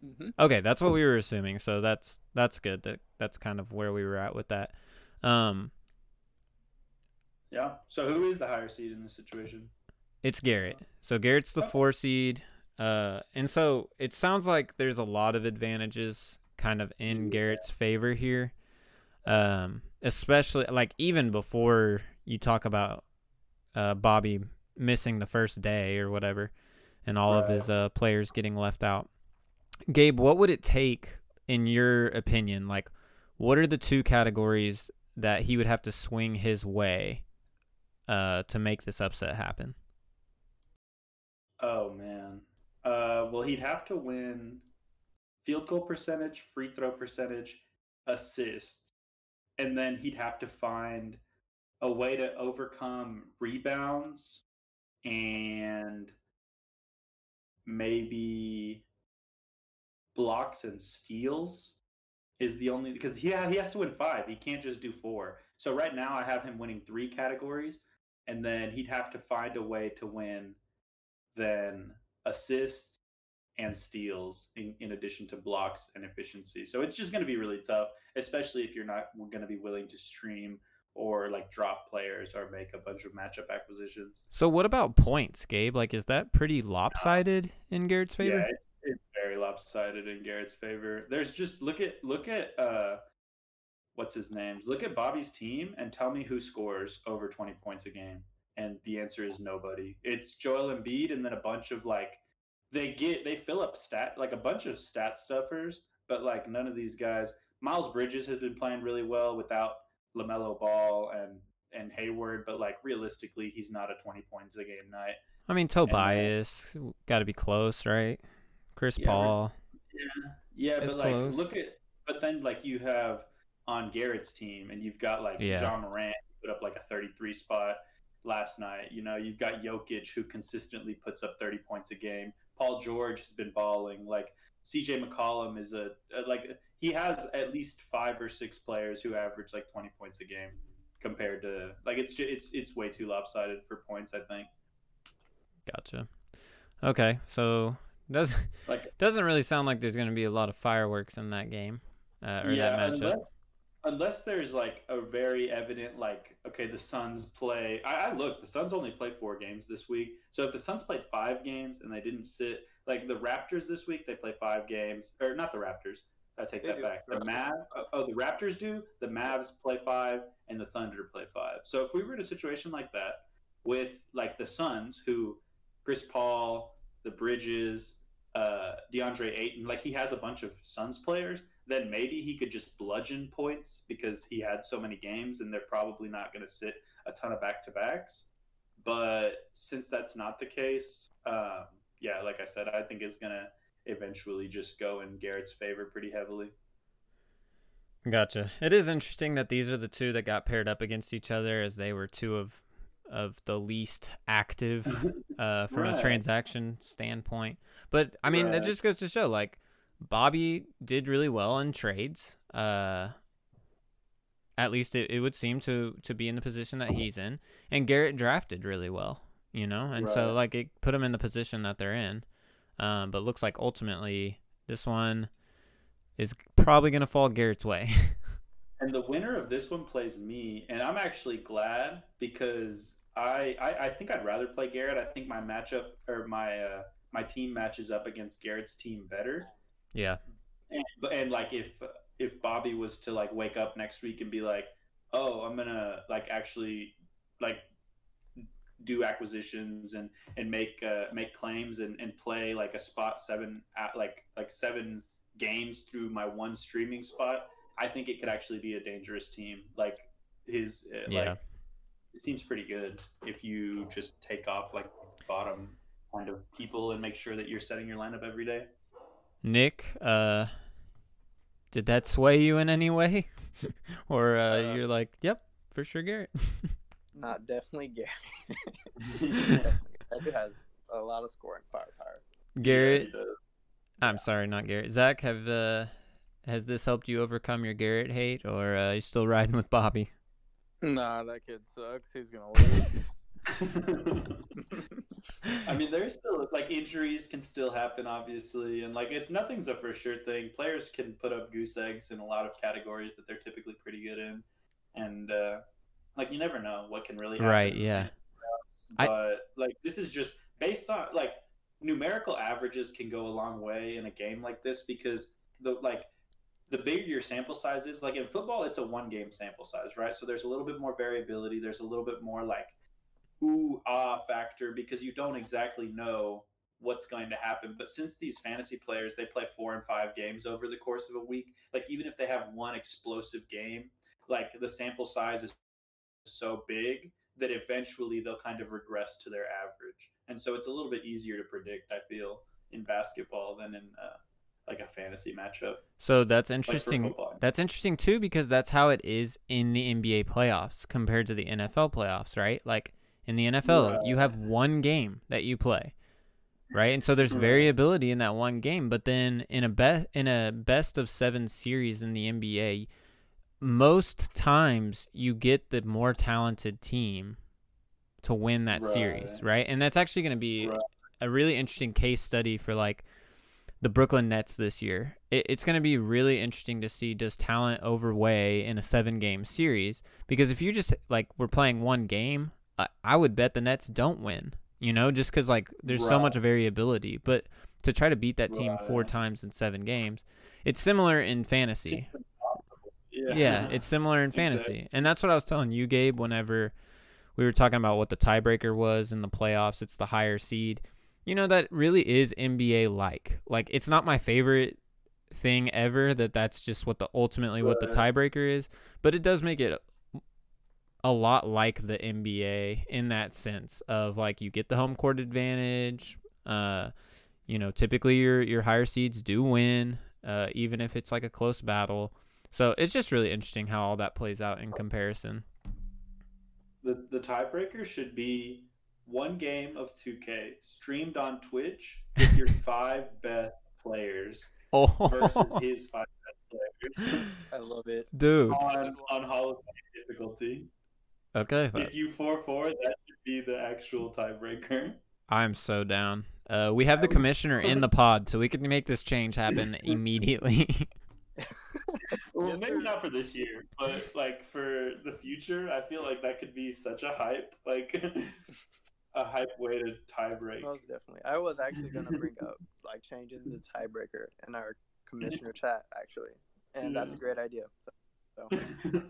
S8: Mm-hmm.
S5: Okay, that's what we were assuming. So that's that's good. That that's kind of where we were at with that. Um,
S6: Yeah. So who is the higher seed in this situation?
S5: It's Garrett. So Garrett's the four seed. Uh, and so it sounds like there's a lot of advantages kind of in Garrett's favor here. Um, especially like even before you talk about uh, Bobby missing the first day or whatever, and all of his uh, players getting left out. Gabe, what would it take, in your opinion? Like, what are the two categories that he would have to swing his way uh, to make this upset happen?
S6: Oh man. Uh, well, he'd have to win field goal percentage, free throw percentage, assists, and then he'd have to find a way to overcome rebounds and maybe blocks and steals is the only because he ha- he has to win five. He can't just do four. So right now I have him winning three categories, and then he'd have to find a way to win then assists and steals in, in addition to blocks and efficiency. So it's just going to be really tough, especially if you're not going to be willing to stream or like drop players or make a bunch of matchup acquisitions.
S5: So what about points, Gabe? Like, is that pretty lopsided in Garrett's favor?
S6: Yeah, it's, it's very lopsided in Garrett's favor. There's just look at look at uh what's his names? Look at Bobby's team and tell me who scores over 20 points a game. And the answer is nobody. It's Joel Embiid and then a bunch of like they get they fill up stat like a bunch of stat stuffers, but like none of these guys. Miles Bridges has been playing really well without LaMelo Ball and and Hayward, but like realistically, he's not a 20 points a game night.
S5: I mean, Tobias got to be close, right? Chris
S6: Yeah,
S5: Paul.
S6: Yeah, yeah, but like
S5: close.
S6: look at but then like you have on Garrett's team and you've got like
S5: Yeah.
S6: Ja Morant put up like a 33 spot last night. You know, you've got Jokic who consistently puts up 30 points a game. Paul George has been balling. Like CJ McCollum is a, a like he has at least five or six players who average like 20 points a game compared to like it's it's it's way too lopsided for points. I think.
S5: Gotcha. Okay, so does
S6: Like
S5: doesn't really sound like there's going to be a lot of fireworks in that game uh, or that matchup.
S6: unless unless there's like a very evident like okay the Suns play. I, I look the Suns only play four games this week, so if the Suns played five games and they didn't sit like the Raptors this week, they play five games or not the Raptors. I take
S8: They
S6: that
S8: do.
S6: back. The Mavs, oh, the Raptors do. The Mavs play five, and the Thunder play five. So if we were in a situation like that with like the Suns, who Chris Paul, the Bridges, uh, DeAndre Ayton, like he has a bunch of Suns players, then maybe he could just bludgeon points because he had so many games and they're probably not going to sit a ton of back to backs. But since that's not the case, um, yeah, like I said, I think it's going to eventually just go in Garrett's favor pretty heavily.
S5: Gotcha. It is interesting that these are the two that got paired up against each other as they were two of of the least active uh, from
S6: Right.
S5: a transaction standpoint. But I mean,
S6: Right.
S5: it just goes to show like Bobby did really well in trades. Uh, at least it, it would seem to to be in the position that he's in, and Garrett drafted really well, you know, and so like it put them in the position that they're in. Um, but looks like ultimately this one is probably gonna fall Garrett's way.
S6: And the winner of this one plays me, and I'm actually glad because I, I I think I'd rather play Garrett. I think my matchup or my uh, my team matches up against Garrett's team better.
S5: yeah.
S6: And, and like if if Bobby was to like wake up next week and be like, oh, I'm gonna like actually like do acquisitions and and make uh, make claims and, and play like a spot seven at like like seven games through my one streaming spot. I think it could actually be a dangerous team. Like his uh,
S5: Yeah.
S6: like his team's pretty good if you just take off like bottom kind of people and make sure that you're setting your lineup every day.
S5: Nick, uh, did that sway you in any way, or uh,
S6: Uh,
S5: you're like, yep, for sure, Garrett.
S8: Not definitely Gary. that dude has a lot of scoring firepower.
S5: Garrett,
S6: Yeah.
S5: I'm sorry, not Garrett. Zach, have uh, has this helped you overcome your Garrett hate, or uh, you still riding with Bobby?
S7: Nah, that kid sucks. He's gonna lose.
S6: I mean, there's still like injuries can still happen, obviously, and like it's nothing's a for sure thing. Players can put up goose eggs in a lot of categories that they're typically pretty good in, and uh, like you never know what can really happen.
S5: Right, yeah. I-
S6: like this is just based on like numerical averages can go a long way in a game like this because the like the bigger your sample size is like in football it's a one game sample size right so there's a little bit more variability there's a little bit more like ooh ah factor because you don't exactly know what's going to happen but since these fantasy players they play four and five games over the course of a week like even if they have one explosive game like the sample size is so big that eventually they'll kind of regress to their average and so it's a little bit easier to predict i feel in basketball than in uh, like a fantasy matchup
S5: So that's interesting.
S6: football.
S5: That's interesting too because that's how it is in the NBA playoffs compared to the NFL playoffs, right? Like in the NFL, you have one game that you play, right? And so there's
S6: Right.
S5: variability in that one game. But then in a be- in a best of seven series in the NBA, most times you get the more talented team to win that series,
S6: Right.
S5: right? And that's actually going to be
S6: Right.
S5: a really interesting case study for like the Brooklyn Nets this year. It, it's going to be really interesting to see does talent overweigh in a seven game series? Because if you just like we're playing one game, I, I would bet the Nets don't win. You know, just because like there's so much variability. But to try to beat that team four times in seven games, it's similar in fantasy.
S6: Yeah,
S5: Yeah, it's similar in fantasy.
S6: Exactly.
S5: And that's what I was telling you, Gabe, whenever we were talking about what the tiebreaker was in the playoffs. It's the higher seed. You know, that really is NBA like. Like, it's not my favorite thing ever that that's just what the ultimately what the tiebreaker is, but it does make it a lot like the NBA in that sense of like you get the home court advantage. Uh, you know, typically your your higher seeds do win, uh, even if it's like a close battle. So it's just really interesting how all that plays out in comparison.
S6: the the tiebreaker should be one game of 2K streamed on Twitch with your five best players
S5: Oh,
S6: versus his five best players
S8: I love it.
S5: dude.
S6: on on Hall of Fame difficulty.
S5: Okay, th-
S6: If you four four, that should be the actual tiebreaker.
S5: I'm so down. Uh, we have the commissioner in the pod, so we can make this change happen immediately.
S6: Well,
S8: Yes,
S6: maybe
S8: sir.
S6: not for this year, but like for the future, I feel like that could be such a hype, like a hype way to tie break.
S8: Most definitely. I was actually gonna bring up like changing the tiebreaker in our commissioner chat actually, and that's a great idea. So, so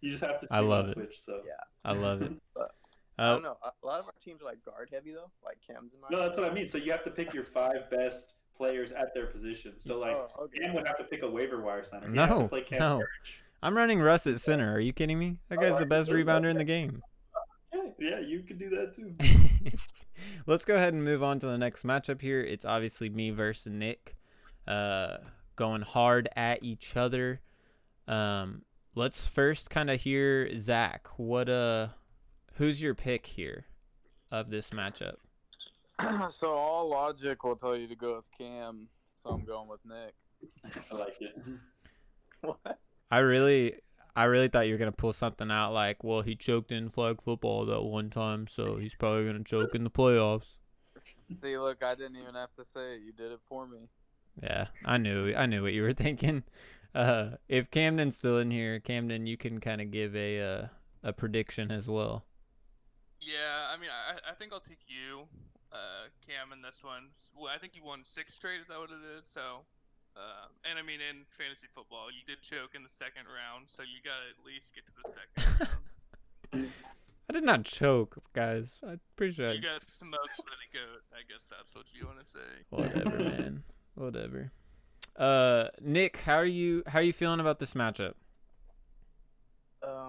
S6: you just have to.
S5: I love it.
S6: Twitch, so
S8: Yeah.
S5: I love it.
S8: But- I
S5: Uh,
S8: don't know. A a lot of our teams are like guard heavy though, like Cam's and mine.
S6: No, that's what I mean. So you have to pick your five best players at their position. So like
S8: Oh, okay.
S6: Cam would have to pick a waiver wire center. He'd to
S5: No,
S6: play Cam
S5: no.
S6: Burge.
S5: I'm running Russ at center. Are you kidding me? That
S6: Oh,
S5: guy's
S6: I
S5: the best
S6: can that.
S5: rebounder in the game.
S6: Yeah, yeah, you could do that too.
S5: Let's go ahead and move on to the next matchup here. It's obviously me versus Nick, uh, going hard at each other. Um, let's first kind of hear Zach. What uh, who's your pick here of this matchup?
S7: so all logic will tell you to go with Cam. So I'm going with Nick.
S6: I like it.
S8: What?
S5: I really, I really thought you were gonna pull something out like, well, he choked in flag football that one time, so he's probably gonna choke in the playoffs.
S7: See, look, I didn't even have to say it. You did it for me.
S5: Yeah, I knew, I knew what you were thinking. Uh, if Camden's still in here, Camden, you can kind of give a uh, a prediction as well.
S2: Yeah, I mean, I, I think I'll take you, uh, Cam, in this one. Well, I think you won six straight. Is that what it is? So, uh, and I mean, in fantasy football, you did choke in the second round, so you gotta at least get to the second round.
S5: I did not choke, guys. I'm pretty sure. I,
S2: You got smoked by the goat. I guess that's what you want to say.
S5: whatever, man. Whatever. Uh, Nick, how are you? How are you feeling about this matchup?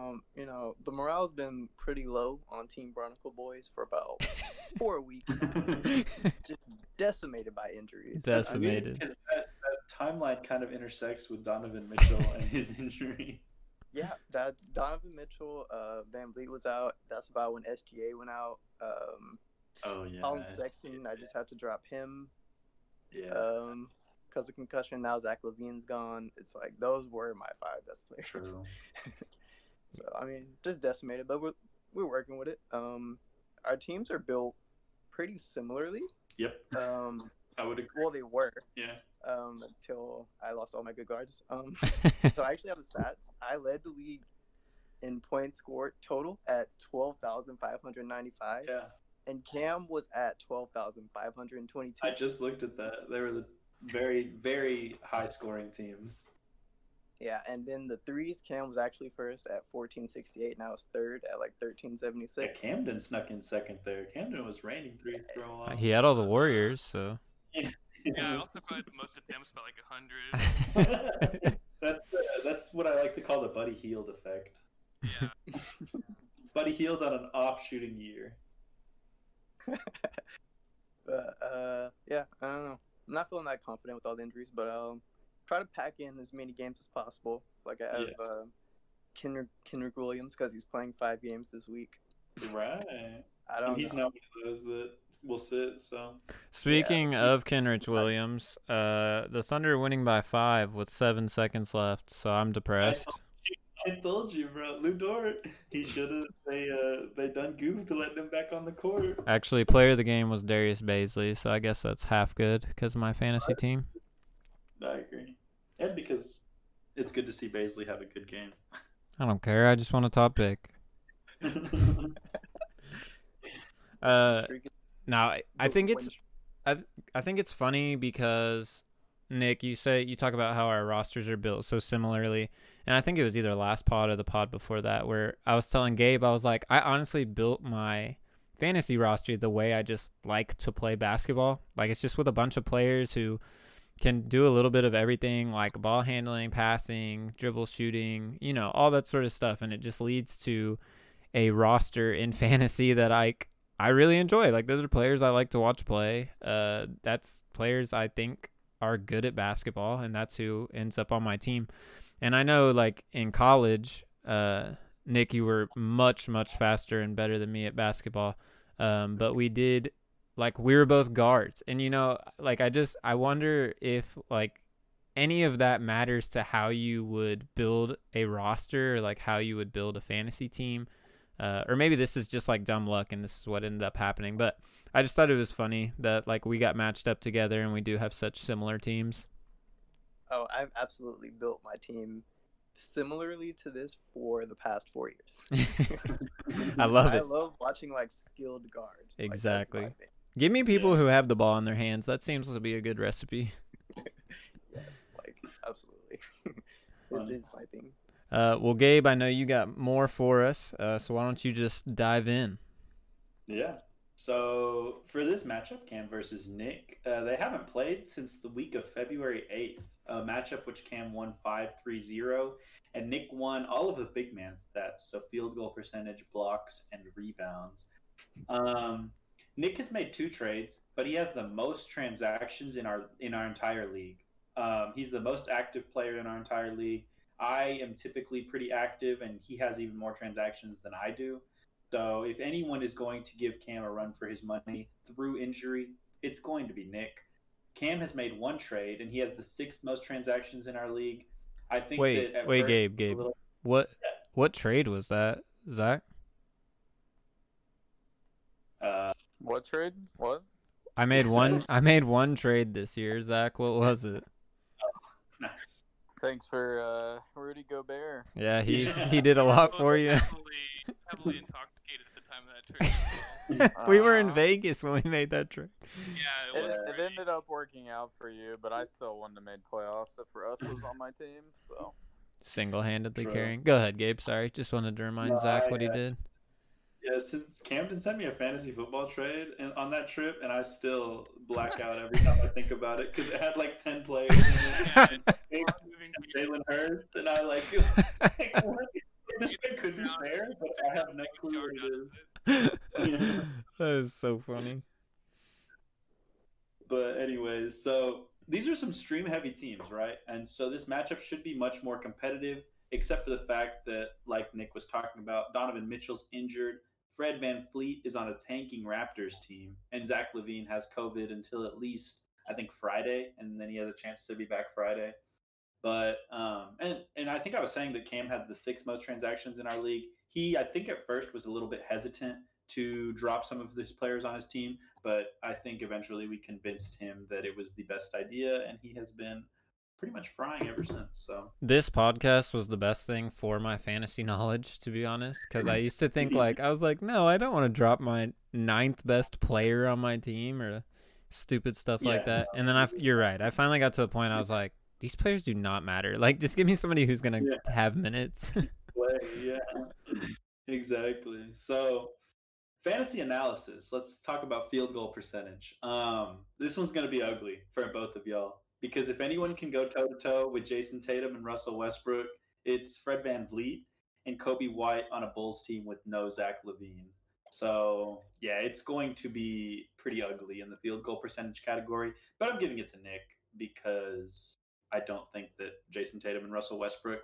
S8: Um, you know, the morale's been pretty low on Team Barnacle Boys for about four weeks. Just decimated by injuries.
S5: Decimated.
S6: Because that, that timeline kind of intersects with Donovan Mitchell and his injury.
S8: Yeah, that Donovan Mitchell, uh, VanVleet was out. That's about when SGA went out. Um,
S6: Oh yeah.
S8: Collin Sexton, I just had to drop him.
S6: Yeah.
S8: Um, because of concussion. Now Zach LaVine's gone. It's like those were my five best players.
S6: True.
S8: So I mean, just decimated, but we're we're working with it. Um, our teams are built pretty similarly.
S6: Yep.
S8: Um,
S6: I would agree.
S8: well, they were
S6: Yeah.
S8: um until I lost all my good guards. Um, so I actually have the stats. I led the league in points scored total at twelve thousand five hundred ninety-five,
S6: Yeah.
S8: and Cam was at twelve thousand five hundred twenty-two.
S6: I just looked at that. They were the very, very high scoring teams.
S8: Yeah, and then the threes, Cam was actually first at fourteen sixty-eight. Now it's third at like 1376.
S6: Yeah. Camden snuck in second there. Camden was reigning threes for a while.
S5: he had all the Warriors, so
S2: Yeah, I also probably the most attempts by like a hundred.
S6: that's uh, that's what I like to call the Buddy Hield effect.
S2: Yeah.
S6: Buddy Hield on an off shooting year.
S8: But uh, yeah, I don't know. I'm not feeling that confident with all the injuries, but um, try to pack in as many games as possible. Like I have
S6: Yeah.
S8: uh, Kenrich, Kenrich Williams because he's playing five games this week.
S6: Right.
S8: I don't.
S6: And he's
S8: know.
S6: not one of those that will sit. So
S5: Speaking of Kenrich Williams, uh, the Thunder winning by five with seven seconds left, so I'm depressed.
S6: I told you, bro. Lu Dort. He should have. They uh they done goofed to letting him back on the court.
S5: Actually, player of the game was Darius Bazley, so I guess that's half good because of my fantasy team.
S6: I agree. And because it's good to see Bazley have a good game.
S5: I don't care. I just want a top pick. Uh, now I, I think it's I I think it's funny because Nick, you say you talk about how our rosters are built so similarly, and I think it was either last pod or the pod before that where I was telling Gabe I was like I honestly built my fantasy roster the way I just like to play basketball. Like it's just with a bunch of players who can do a little bit of everything like ball handling, passing, dribble shooting, you know, all that sort of stuff and it just leads to a roster in fantasy that I I really enjoy. Like those are players I like to watch play. Uh, that's players I think are good at basketball, and that's who ends up on my team. And I know, like in college, uh, Nick, you were much much faster and better than me at basketball. Um, but we did like we were both guards, and you know, like I just I wonder if like any of that matters to how you would build a roster, or like how you would build a fantasy team. Uh, or maybe this is just like dumb luck and this is what ended up happening. But I just thought it was funny that like we got matched up together and we do have such similar teams.
S8: Oh, I've absolutely built my team similarly to this for the past four years.
S5: I love it.
S8: I love watching like skilled guards.
S5: Exactly.
S8: thing.
S5: Give me people who have the ball in their hands. That seems to be a good recipe.
S8: Yes, like absolutely. this
S6: Funny.
S8: is my thing.
S5: Uh, well, Gabe, I know you got more for us, uh, so why don't you just dive in?
S6: Yeah. So for this matchup, Cam versus Nick, uh, they haven't played since the week of February 8th, a matchup which Cam won 5 3 0, and Nick won all of the big man stats, so field goal percentage, blocks, and rebounds. Um, Nick has made two trades, but he has the most transactions in our in our entire league. Um, he's the most active player in our entire league. I am typically pretty active, and he has even more transactions than I do. So if anyone is going to give Cam a run for his money through injury, it's going to be Nick. Cam has made one trade, and he has the sixth most transactions in our league. I think.
S5: Wait,
S6: that
S5: wait, Gabe,
S6: it was a
S5: Gabe.
S6: little-
S5: What what trade was that, Zach?
S6: uh,
S7: What trade? What?
S5: I made one. I made one trade this year, Zach. What was it?
S6: nice.
S7: Thanks for uh, Rudy Gobert.
S5: Yeah, he
S6: Yeah.
S5: he did a lot for you.
S2: Heavily, heavily intoxicated at the time of that trade.
S5: we were in
S7: Uh,
S5: Vegas when we made that trade.
S2: Yeah,
S7: It,
S2: it
S7: it ended up working out for you, but I still wouldn't have made playoffs if Russ was on my team. So
S5: Single-handedly
S6: True.
S5: carrying. Go ahead, Gabe. Sorry, just wanted to remind
S6: No,
S5: Zach
S6: I,
S5: what he
S6: uh,
S5: did.
S6: Yeah, since Camden sent me a fantasy football trade and on that trip, and I still black out every time I think about it because it had like ten players in it.
S2: And
S6: Big
S2: more moving pieces.
S6: Jalen Hurts, and I like, like what? this trade could be fair, but I have no clue what it is.
S5: that is so funny.
S6: But anyways, so these are some stream heavy teams, right? And so this matchup should be much more competitive, except for the fact that, like Nick was talking about, Donovan Mitchell's injured. Fred VanVleet is on a tanking Raptors team, and Zach LaVine has COVID until at least I think Friday, and then he has a chance to be back Friday. But um, and and I think I was saying that Cam has the six most transactions in our league. He I think at first was a little bit hesitant to drop some of these players on his team, but I think eventually we convinced him that it was the best idea, and he has been pretty much frying ever since. So
S5: This podcast was the best thing for my fantasy knowledge, to be honest. Because I used to think like I was like, no, I don't want to drop my ninth best player on my team or stupid stuff like
S6: Yeah,
S5: that. And then I, you're right. I finally got to the point I was like, these players do not matter. Like, just give me somebody who's gonna
S6: Yeah.
S5: have minutes.
S6: play, yeah, exactly. So fantasy analysis. Let's talk about field goal percentage. Um, this one's gonna be ugly for both of y'all because if anyone can go toe to toe with Jayson Tatum and Russell Westbrook, it's Fred VanVleet and Coby White on a Bulls team with no Zach LaVine. So yeah, it's going to be pretty ugly in the field goal percentage category. But I'm giving it to Nick because I don't think that Jayson Tatum and Russell Westbrook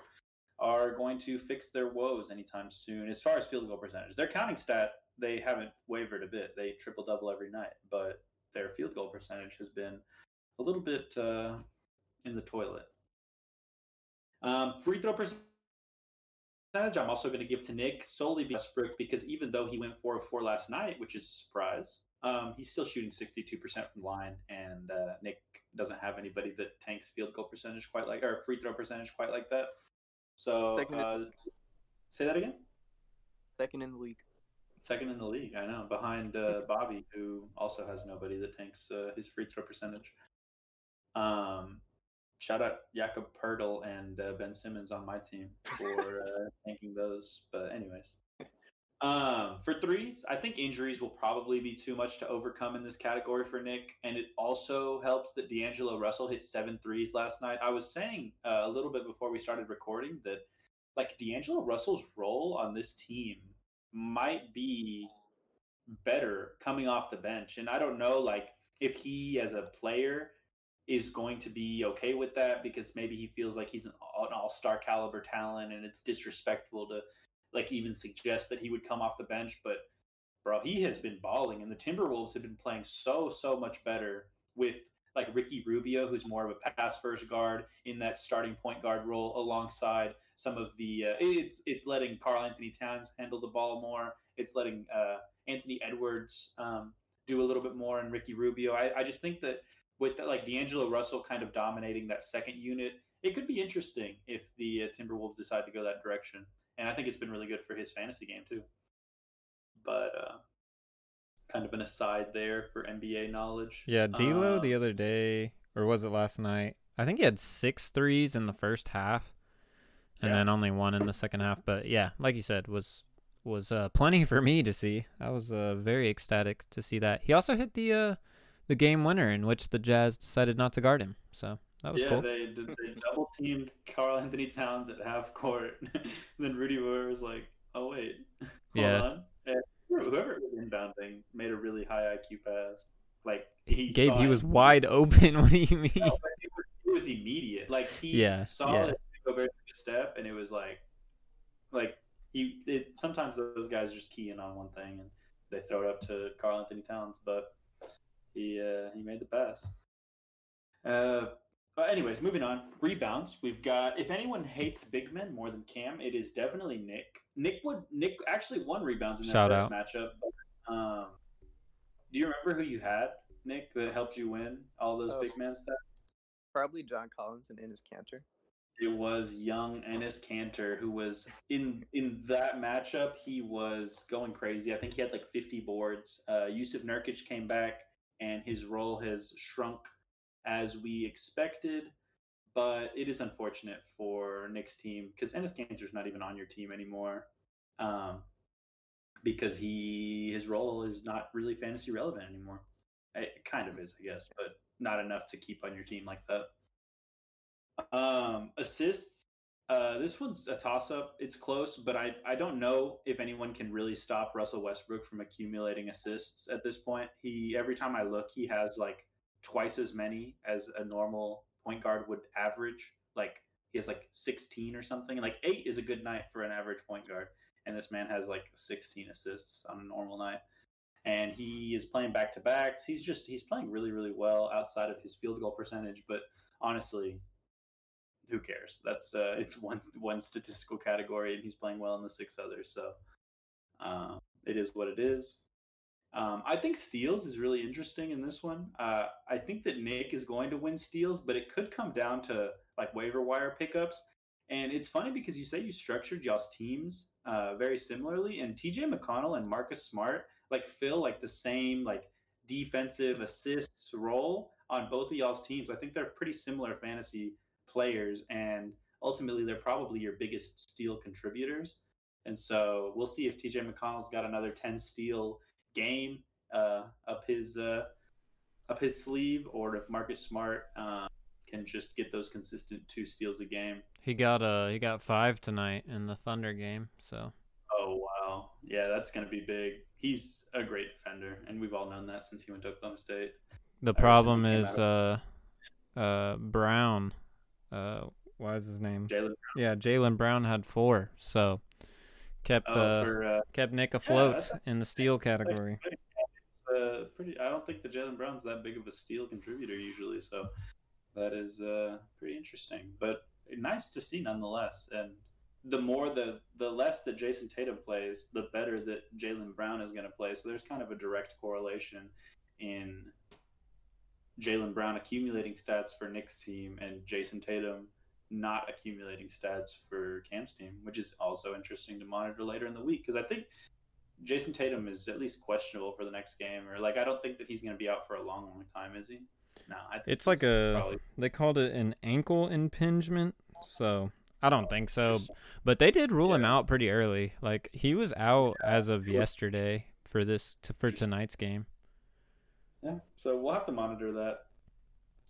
S6: are going to fix their woes anytime soon. As far as field goal percentage, their counting stat they haven't wavered a bit. They triple double every night, but their field goal percentage has been a little bit uh, in the toilet. Um, free throw percentage, I'm also going to give to Nick solely because Westbrook because even though he went four of four last night, which is a surprise, um, he's still shooting 62% from the line, and uh, Nick doesn't have anybody that tanks field goal percentage quite like or free throw percentage quite like that. So uh, say that again.
S8: Second in the league.
S6: Second in the league, I know, behind uh, Bobby, who also has nobody that tanks uh, his free throw percentage. Um, shout out Jakob Poeltl and uh, Ben Simmons on my team for uh, tanking those. But anyways, um, for threes, I think injuries will probably be too much to overcome in this category for Nick, and it also helps that D'Angelo Russell hit seven threes last night. I was saying uh, a little bit before we started recording that like D'Angelo Russell's role on this team might be better coming off the bench. And I don't know like if he as a player is going to be okay with that because maybe he feels like he's an, an all-star caliber talent and it's disrespectful to like even suggest that he would come off the bench but bro he has been balling and the timberwolves have been playing so so much better with like ricky rubio who's more of a pass first guard in that starting point guard role alongside some of the uh, it's it's letting karl anthony towns handle the ball more. It's letting uh, anthony edwards um, do a little bit more and ricky rubio. I, I just think that with like D'Angelo Russell kind of dominating that second unit, it could be interesting if the uh, Timberwolves decide to go that direction. And I think it's been really good for his fantasy game too. But uh, kind of an aside there for NBA knowledge.
S5: yeah, D'Lo
S6: Um,
S5: the other day, or was it last night? I think he had six threes in the first half, and
S6: Yeah.
S5: then only one in the second half. But yeah, like you said, was was uh, plenty for me to see. I was uh, very ecstatic to see that. He also hit the uh, the game winner in which the Jazz decided not to guard him. So that was
S6: yeah,
S5: cool.
S6: they did- they double teamed Karl Anthony Towns at half court. then Rudy Weber was like, "Oh wait, hold
S5: Yeah.
S6: on." And whoever was inbounding made a really high IQ pass. Like he
S5: Gabe, he
S6: it.
S5: was wide open. What do you mean?
S6: No, it, was, it was immediate. Like he
S5: Yeah,
S6: saw
S5: yeah.
S6: Gobert took a step, and it was like, like he. It, sometimes those guys are just key in on one thing and they throw it up to Karl Anthony Towns, but he uh, he made the pass. Uh, anyways, moving on. Rebounds. We've got. If anyone hates big men more than Cam, it is definitely Nick. Nick would. Nick actually won rebounds in that
S5: Shout
S6: first
S5: out.
S6: matchup. But, um, do you remember who you had, Nick, that helped you win all those
S8: Oh.
S6: big man stats?
S8: Probably John Collins and Enes Kanter.
S6: It was young Enes Kanter who was in in that matchup. He was going crazy. I think he had like 50 boards. Uh, Jusuf Nurkic came back, and his role has shrunk as we expected. But it is unfortunate for Nick's team because Enes Kanter's not even on your team anymore, um, because he his role is not really fantasy relevant anymore. It kind of is, I guess, but not enough to keep on your team like that. Um, assists. Uh, this one's a toss up. It's close, but I, I don't know if anyone can really stop Russell Westbrook from accumulating assists at this point. He every time I look, he has like twice as many as a normal point guard would average. Like he has like 16 or something. Like eight is a good night for an average point guard, and this man has like 16 assists on a normal night. And he is playing back to backs. He's just he's playing really really well outside of his field goal percentage. But honestly, who cares? That's uh, it's one one statistical category, and he's playing well in the six others. So um, it is what it is. Um, I think steals is really interesting in this one. Uh, I think that Nick is going to win steals, but it could come down to like waiver wire pickups. And it's funny because you say you structured y'all's teams uh, very similarly, and TJ McConnell and Marcus Smart like fill like the same like defensive assists role on both of y'all's teams. I think they're pretty similar fantasy players, and ultimately they're probably your biggest steal contributors. And so we'll see if TJ McConnell's got another 10 steal game uh, up his uh, up his sleeve, or if Marcus Smart uh, can just get those consistent two steals a game.
S5: He got uh he got five tonight in the Thunder game. So
S6: Oh wow, yeah, that's gonna be big. He's a great defender, and we've all known that since he went to Oklahoma State.
S5: the problem is uh uh Brown. Uh, why is his name?
S6: Jaylen
S5: Yeah, Jaylen Brown had four, so kept
S6: Oh,
S5: uh
S6: for, uh,
S5: kept Nick afloat
S6: that's-
S5: in the steal category.
S6: It's uh, pretty. I don't think the Jaylen Brown's that big of a steal contributor usually, so that is uh, pretty interesting. But nice to see nonetheless. And the more the the less that Jayson Tatum plays, the better that Jaylen Brown is going to play. So there's kind of a direct correlation in Jaylen Brown accumulating stats for Nick's team and Jayson Tatum not accumulating stats for Cam's team, which is also interesting to monitor later in the week because I think Jayson Tatum is at least questionable for the next game, or like I don't think that he's going to be out for a long, long time, is he? No, I think
S5: It's like a
S6: probably
S5: they called it an ankle impingement, so I don't think so. But they did rule him out pretty early. Like he was out as of yesterday for this to, for tonight's game.
S6: Yeah, so we'll have to monitor that.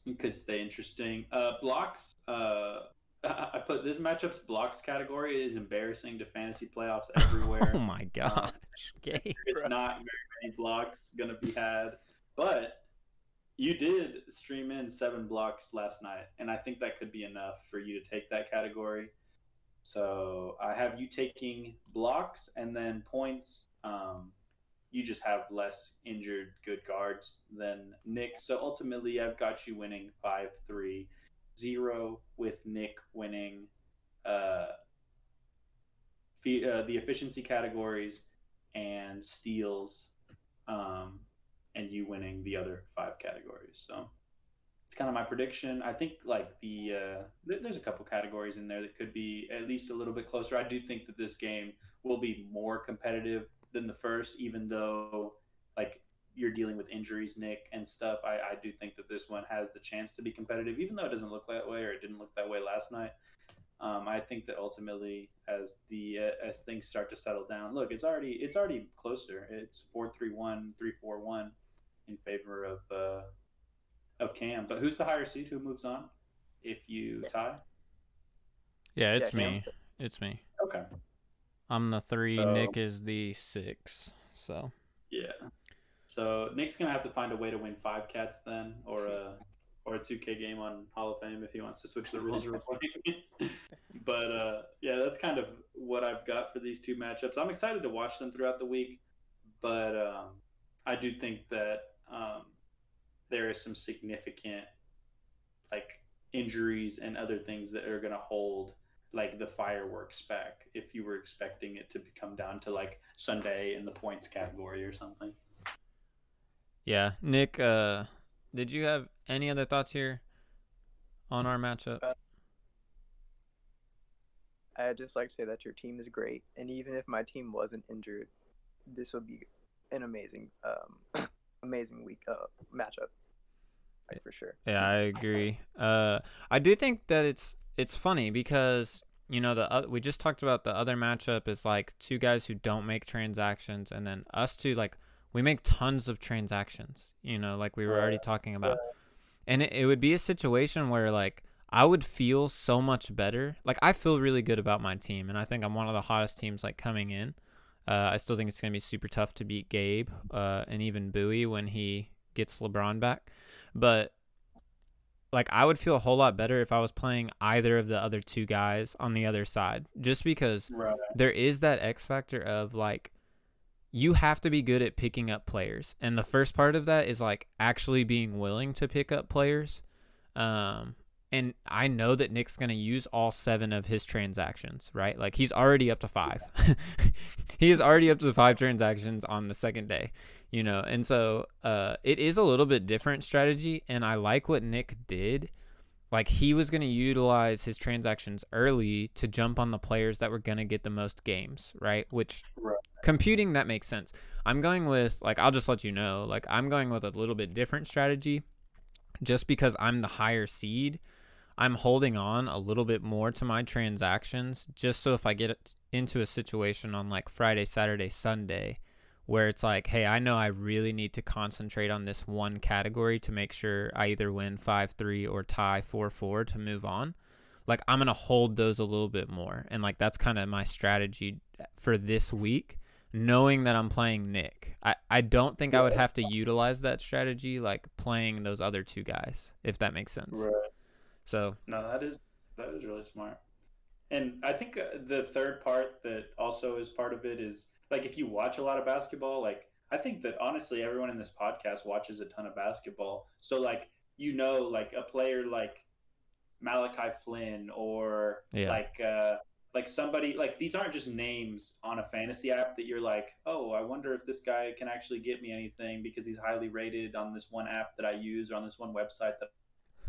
S6: It could stay interesting. Uh, blocks. Uh, I put this matchup's blocks category is embarrassing to fantasy playoffs everywhere.
S5: Oh my gosh, Gabe.
S6: It's not very many blocks gonna be had, but you did stream in seven blocks last night, and I think that could be enough for you to take that category. So I have you taking blocks and then points. Um, you just have less injured good guards than Nick. So ultimately, I've got you winning 5 3 0 with Nick winning uh, fe- uh, the efficiency categories and steals, um, and you winning the other five categories. So it's kind of my prediction. I think like the uh, th- there's a couple categories in there that could be at least a little bit closer. I do think that this game will be more competitive than the first, even though like you're dealing with injuries, Nick, and stuff. I, I do think that this one has the chance to be competitive, even though it doesn't look that way or it didn't look that way last night. Um, I think that ultimately, as the uh, as things start to settle down, look, it's already it's already closer. It's four three one, three four one, in favor of uh, of Cam. But who's the higher seed? Who moves on? If you tie.
S5: Yeah, it's
S8: Yeah,
S5: me.
S8: Cam's-
S5: It's me.
S6: Okay.
S5: I'm the three.
S6: So-
S5: Nick is the six. So
S6: Yeah. So Nick's gonna have to find a way to win five cats then, or a or a two K game on Hall of Fame if he wants to switch the rules but uh, yeah, that's kind of what I've got for these two matchups. I'm excited to watch them throughout the week, but um, I do think that um, there is some significant like injuries and other things that are gonna hold like the fireworks back if you were expecting it to come down to like Sunday in the points category or something.
S5: yeah, Nick. Uh, did you have any other thoughts here on our matchup?
S8: Uh, I'd just like to say that your team is great, and even if my team wasn't injured, this would be an amazing, um, amazing week uh, matchup, like for sure.
S5: Yeah, I agree. Uh, I do think that it's it's funny because you know the oth- we just talked about the other matchup is like two guys who don't make transactions, and then us two like we make tons of transactions. You know, like we were already talking about, and it, it would be a situation where like I would feel so much better. Like I feel really good about my team, and I think I'm one of the hottest teams like coming in. Uh, I still think it's gonna be super tough to beat Gabe uh, and even Bowie when he gets LeBron back, but like I would feel a whole lot better if I was playing either of the other two guys on the other side, just because
S6: Right.
S5: there is that X factor of like you have to be good at picking up players. And the first part of that is like actually being willing to pick up players. Um and I know that Nick's going to use all 7 of his transactions, right? Like he's already up to 5. he is already up to 5 transactions on the second day, you know. And so uh it is a little bit different strategy and I like what Nick did like he was going to utilize his transactions early to jump on the players that were going to get the most games, right? Which
S6: Right.
S5: computing that makes sense. I'm going with like I'll just let you know, like I'm going with a little bit different strategy just because I'm the higher seed. I'm holding on a little bit more to my transactions just so if I get into a situation on like Friday, Saturday, Sunday where it's like, hey, I know I really need to concentrate on this one category to make sure I either win 5 3 or tie 4 4 to move on. Like, I'm going to hold those a little bit more. And, like, that's kind of my strategy for this week, knowing that I'm playing Nick. I, I don't think I would have to utilize that strategy, like playing those other two guys, if that makes sense.
S6: Right.
S5: So,
S6: No, that is that is really smart. And I think uh, the third part that also is part of it is like if you watch a lot of basketball, like I think that honestly everyone in this podcast watches a ton of basketball. So like you know like a player like Malachi Flynn or
S5: Yeah.
S6: like uh like somebody like these aren't just names on a fantasy app that you're like, "Oh, I wonder if this guy can actually get me anything because he's highly rated on this one app that I use or on this one website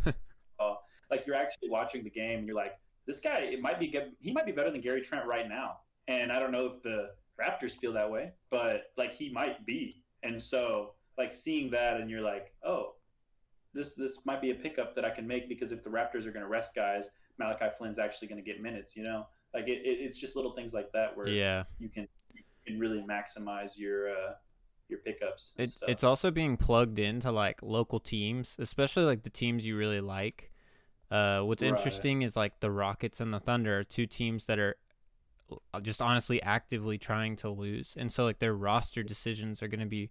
S6: that uh, like you're actually watching the game and you're like, this guy, it might be good. He might be better than Gary Trent right now. And I don't know if the Raptors feel that way, but like he might be. And so like seeing that and you're like, oh, this this might be a pickup that I can make because if the Raptors are going to rest guys, Malachi Flynn's actually going to get minutes. You know, like it, it, it's just little things like that where
S5: yeah.
S6: you can you can really maximize your uh, your pickups.
S5: It, it's also being plugged into like local teams, especially like the teams you really like. Uh, what's
S6: Right.
S5: interesting is like the Rockets and the Thunder are two teams that are just honestly actively trying to lose, and so like their roster decisions are going to be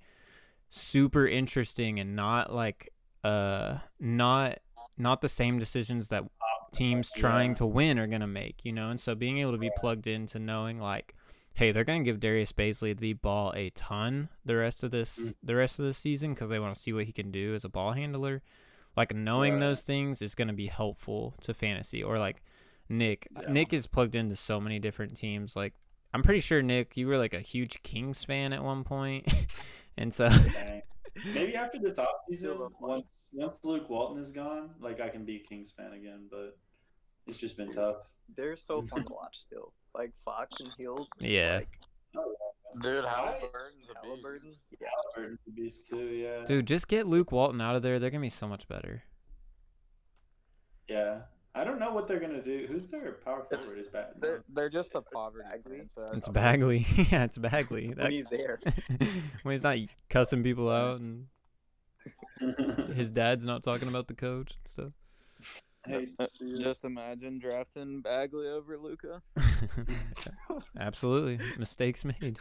S5: super interesting and not like uh not not the same decisions that teams trying
S6: Yeah.
S5: to win are going to make, you know. And so being able to be plugged into knowing like hey, they're going to give Darius Bazley the ball a ton the rest of this
S6: Mm.
S5: the rest of the season cuz they want to see what he can do as a ball handler. Like knowing
S6: Right.
S5: those things is going to be helpful to fantasy or like Nick uh,
S6: Yeah.
S5: Nick is plugged into so many different teams like I'm pretty sure Nick you were like a huge Kings fan at one point. and so
S6: Maybe after this
S8: Still
S6: offseason, once once Luke Walton is gone, like I can be a Kings fan again. But it's just been tough.
S8: They're so fun to watch still. Like Fox and Hill.
S5: Yeah.
S8: Like, oh,
S7: Dude, Halliburton's a beast.
S8: Halliburton. Yeah.
S6: Halliburton's a beast too. Yeah.
S5: dude, just get Luke Walton out of there. They're going to be so much better.
S6: Yeah. I don't know what they're gonna do. Who's their power forward? Is back?
S7: They're, they're just a poverty
S8: Bagley.
S7: franchise.
S5: It's Bagley. yeah, it's Bagley.
S8: when
S5: That-
S8: he's there.
S5: when he's not cussing people out and his dad's not talking about the coach and stuff.
S6: Hate
S7: Uh,
S6: to see it.
S7: Just imagine drafting Bagley over Luka.
S5: Absolutely. Mistakes made.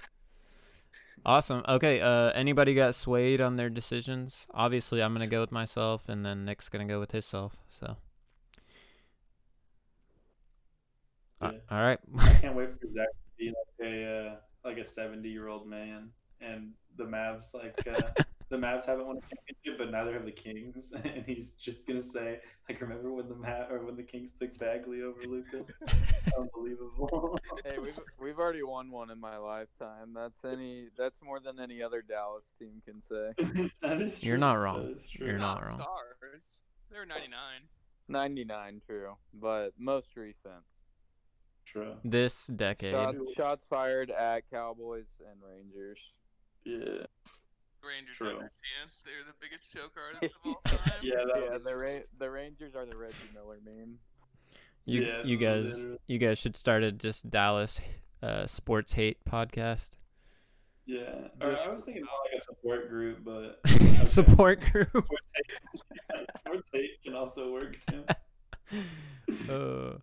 S5: Awesome. Okay, uh anybody got swayed on their decisions? Obviously I'm gonna go with myself and then Nick's gonna go with himself. So Uh,
S6: Yeah.
S5: all right.
S6: I can't wait for Zack to be like a uh, like a seventy year old man, and the Mavs like uh, the Mavs haven't won a championship, but neither have the Kings, and he's just gonna say like, remember when the Mav or when the Kings took Bagley over Luka? Unbelievable.
S7: Hey, we've we've already won one in my lifetime. That's any that's more than any other Dallas team can say.
S6: that is true.
S5: You're not wrong.
S6: That is true.
S5: You're not
S2: Not
S5: wrong.
S2: Stars. They're 99.
S7: 99 true, but most recent.
S6: True.
S5: This decade.
S7: Shots, shots fired at Cowboys and Rangers.
S6: Yeah.
S2: Rangers
S6: True.
S2: have their chance. They're the biggest choke artists of all time.
S6: Yeah.
S7: Yeah,
S6: was,
S7: the Ra- the Rangers are the Reggie Miller meme.
S5: You
S6: Yeah,
S5: you guys
S6: literally.
S5: you guys should start a just Dallas uh sports hate podcast.
S6: yeah. Or I was thinking more like a support group, but
S5: Support group.
S6: Sports hate, sports hate can also work too.
S5: uh,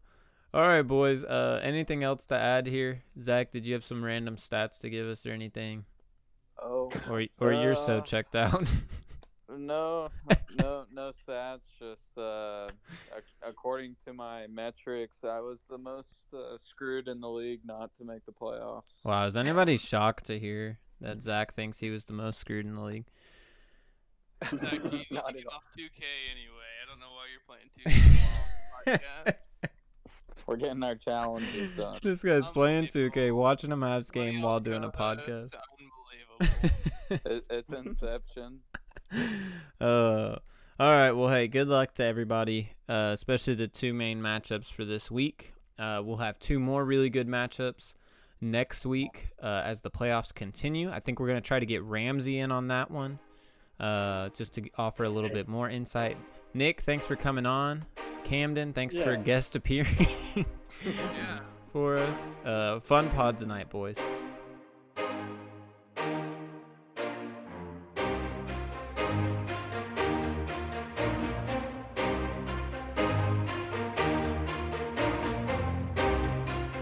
S5: all right, boys. Uh, anything else to add here? Zack, did you have some random stats to give us or anything?
S8: Oh,
S5: Or or you're so
S7: Uh,
S5: checked out?
S7: No, no, no stats. Just uh, ac- according to my metrics, I was the most uh, screwed in the league not to make the playoffs.
S5: wow, is anybody shocked to hear that Zack thinks he was the most screwed in the league?
S2: Zack, you need
S8: Not
S2: get
S8: at all.
S2: off 2K anyway. I don't know why you're playing 2K. While on podcast.
S7: We're getting our challenges done.
S5: This guy's playing 2K, watching a Mavs game
S2: on
S5: while doing a
S2: co-host,
S5: podcast.
S2: Unbelievable.
S7: It, it's Inception.
S5: uh, all right. Well, hey, good luck to everybody, uh, especially the two main matchups for this week. Uh, we'll have two more really good matchups next week uh, as the playoffs continue. I think we're going to try to get Ramsey in on that one uh, just to offer a little bit more insight. Nick, thanks for coming on. Camden, thanks for guest appearing
S2: yeah.
S5: for us. Uh, fun pod tonight, boys.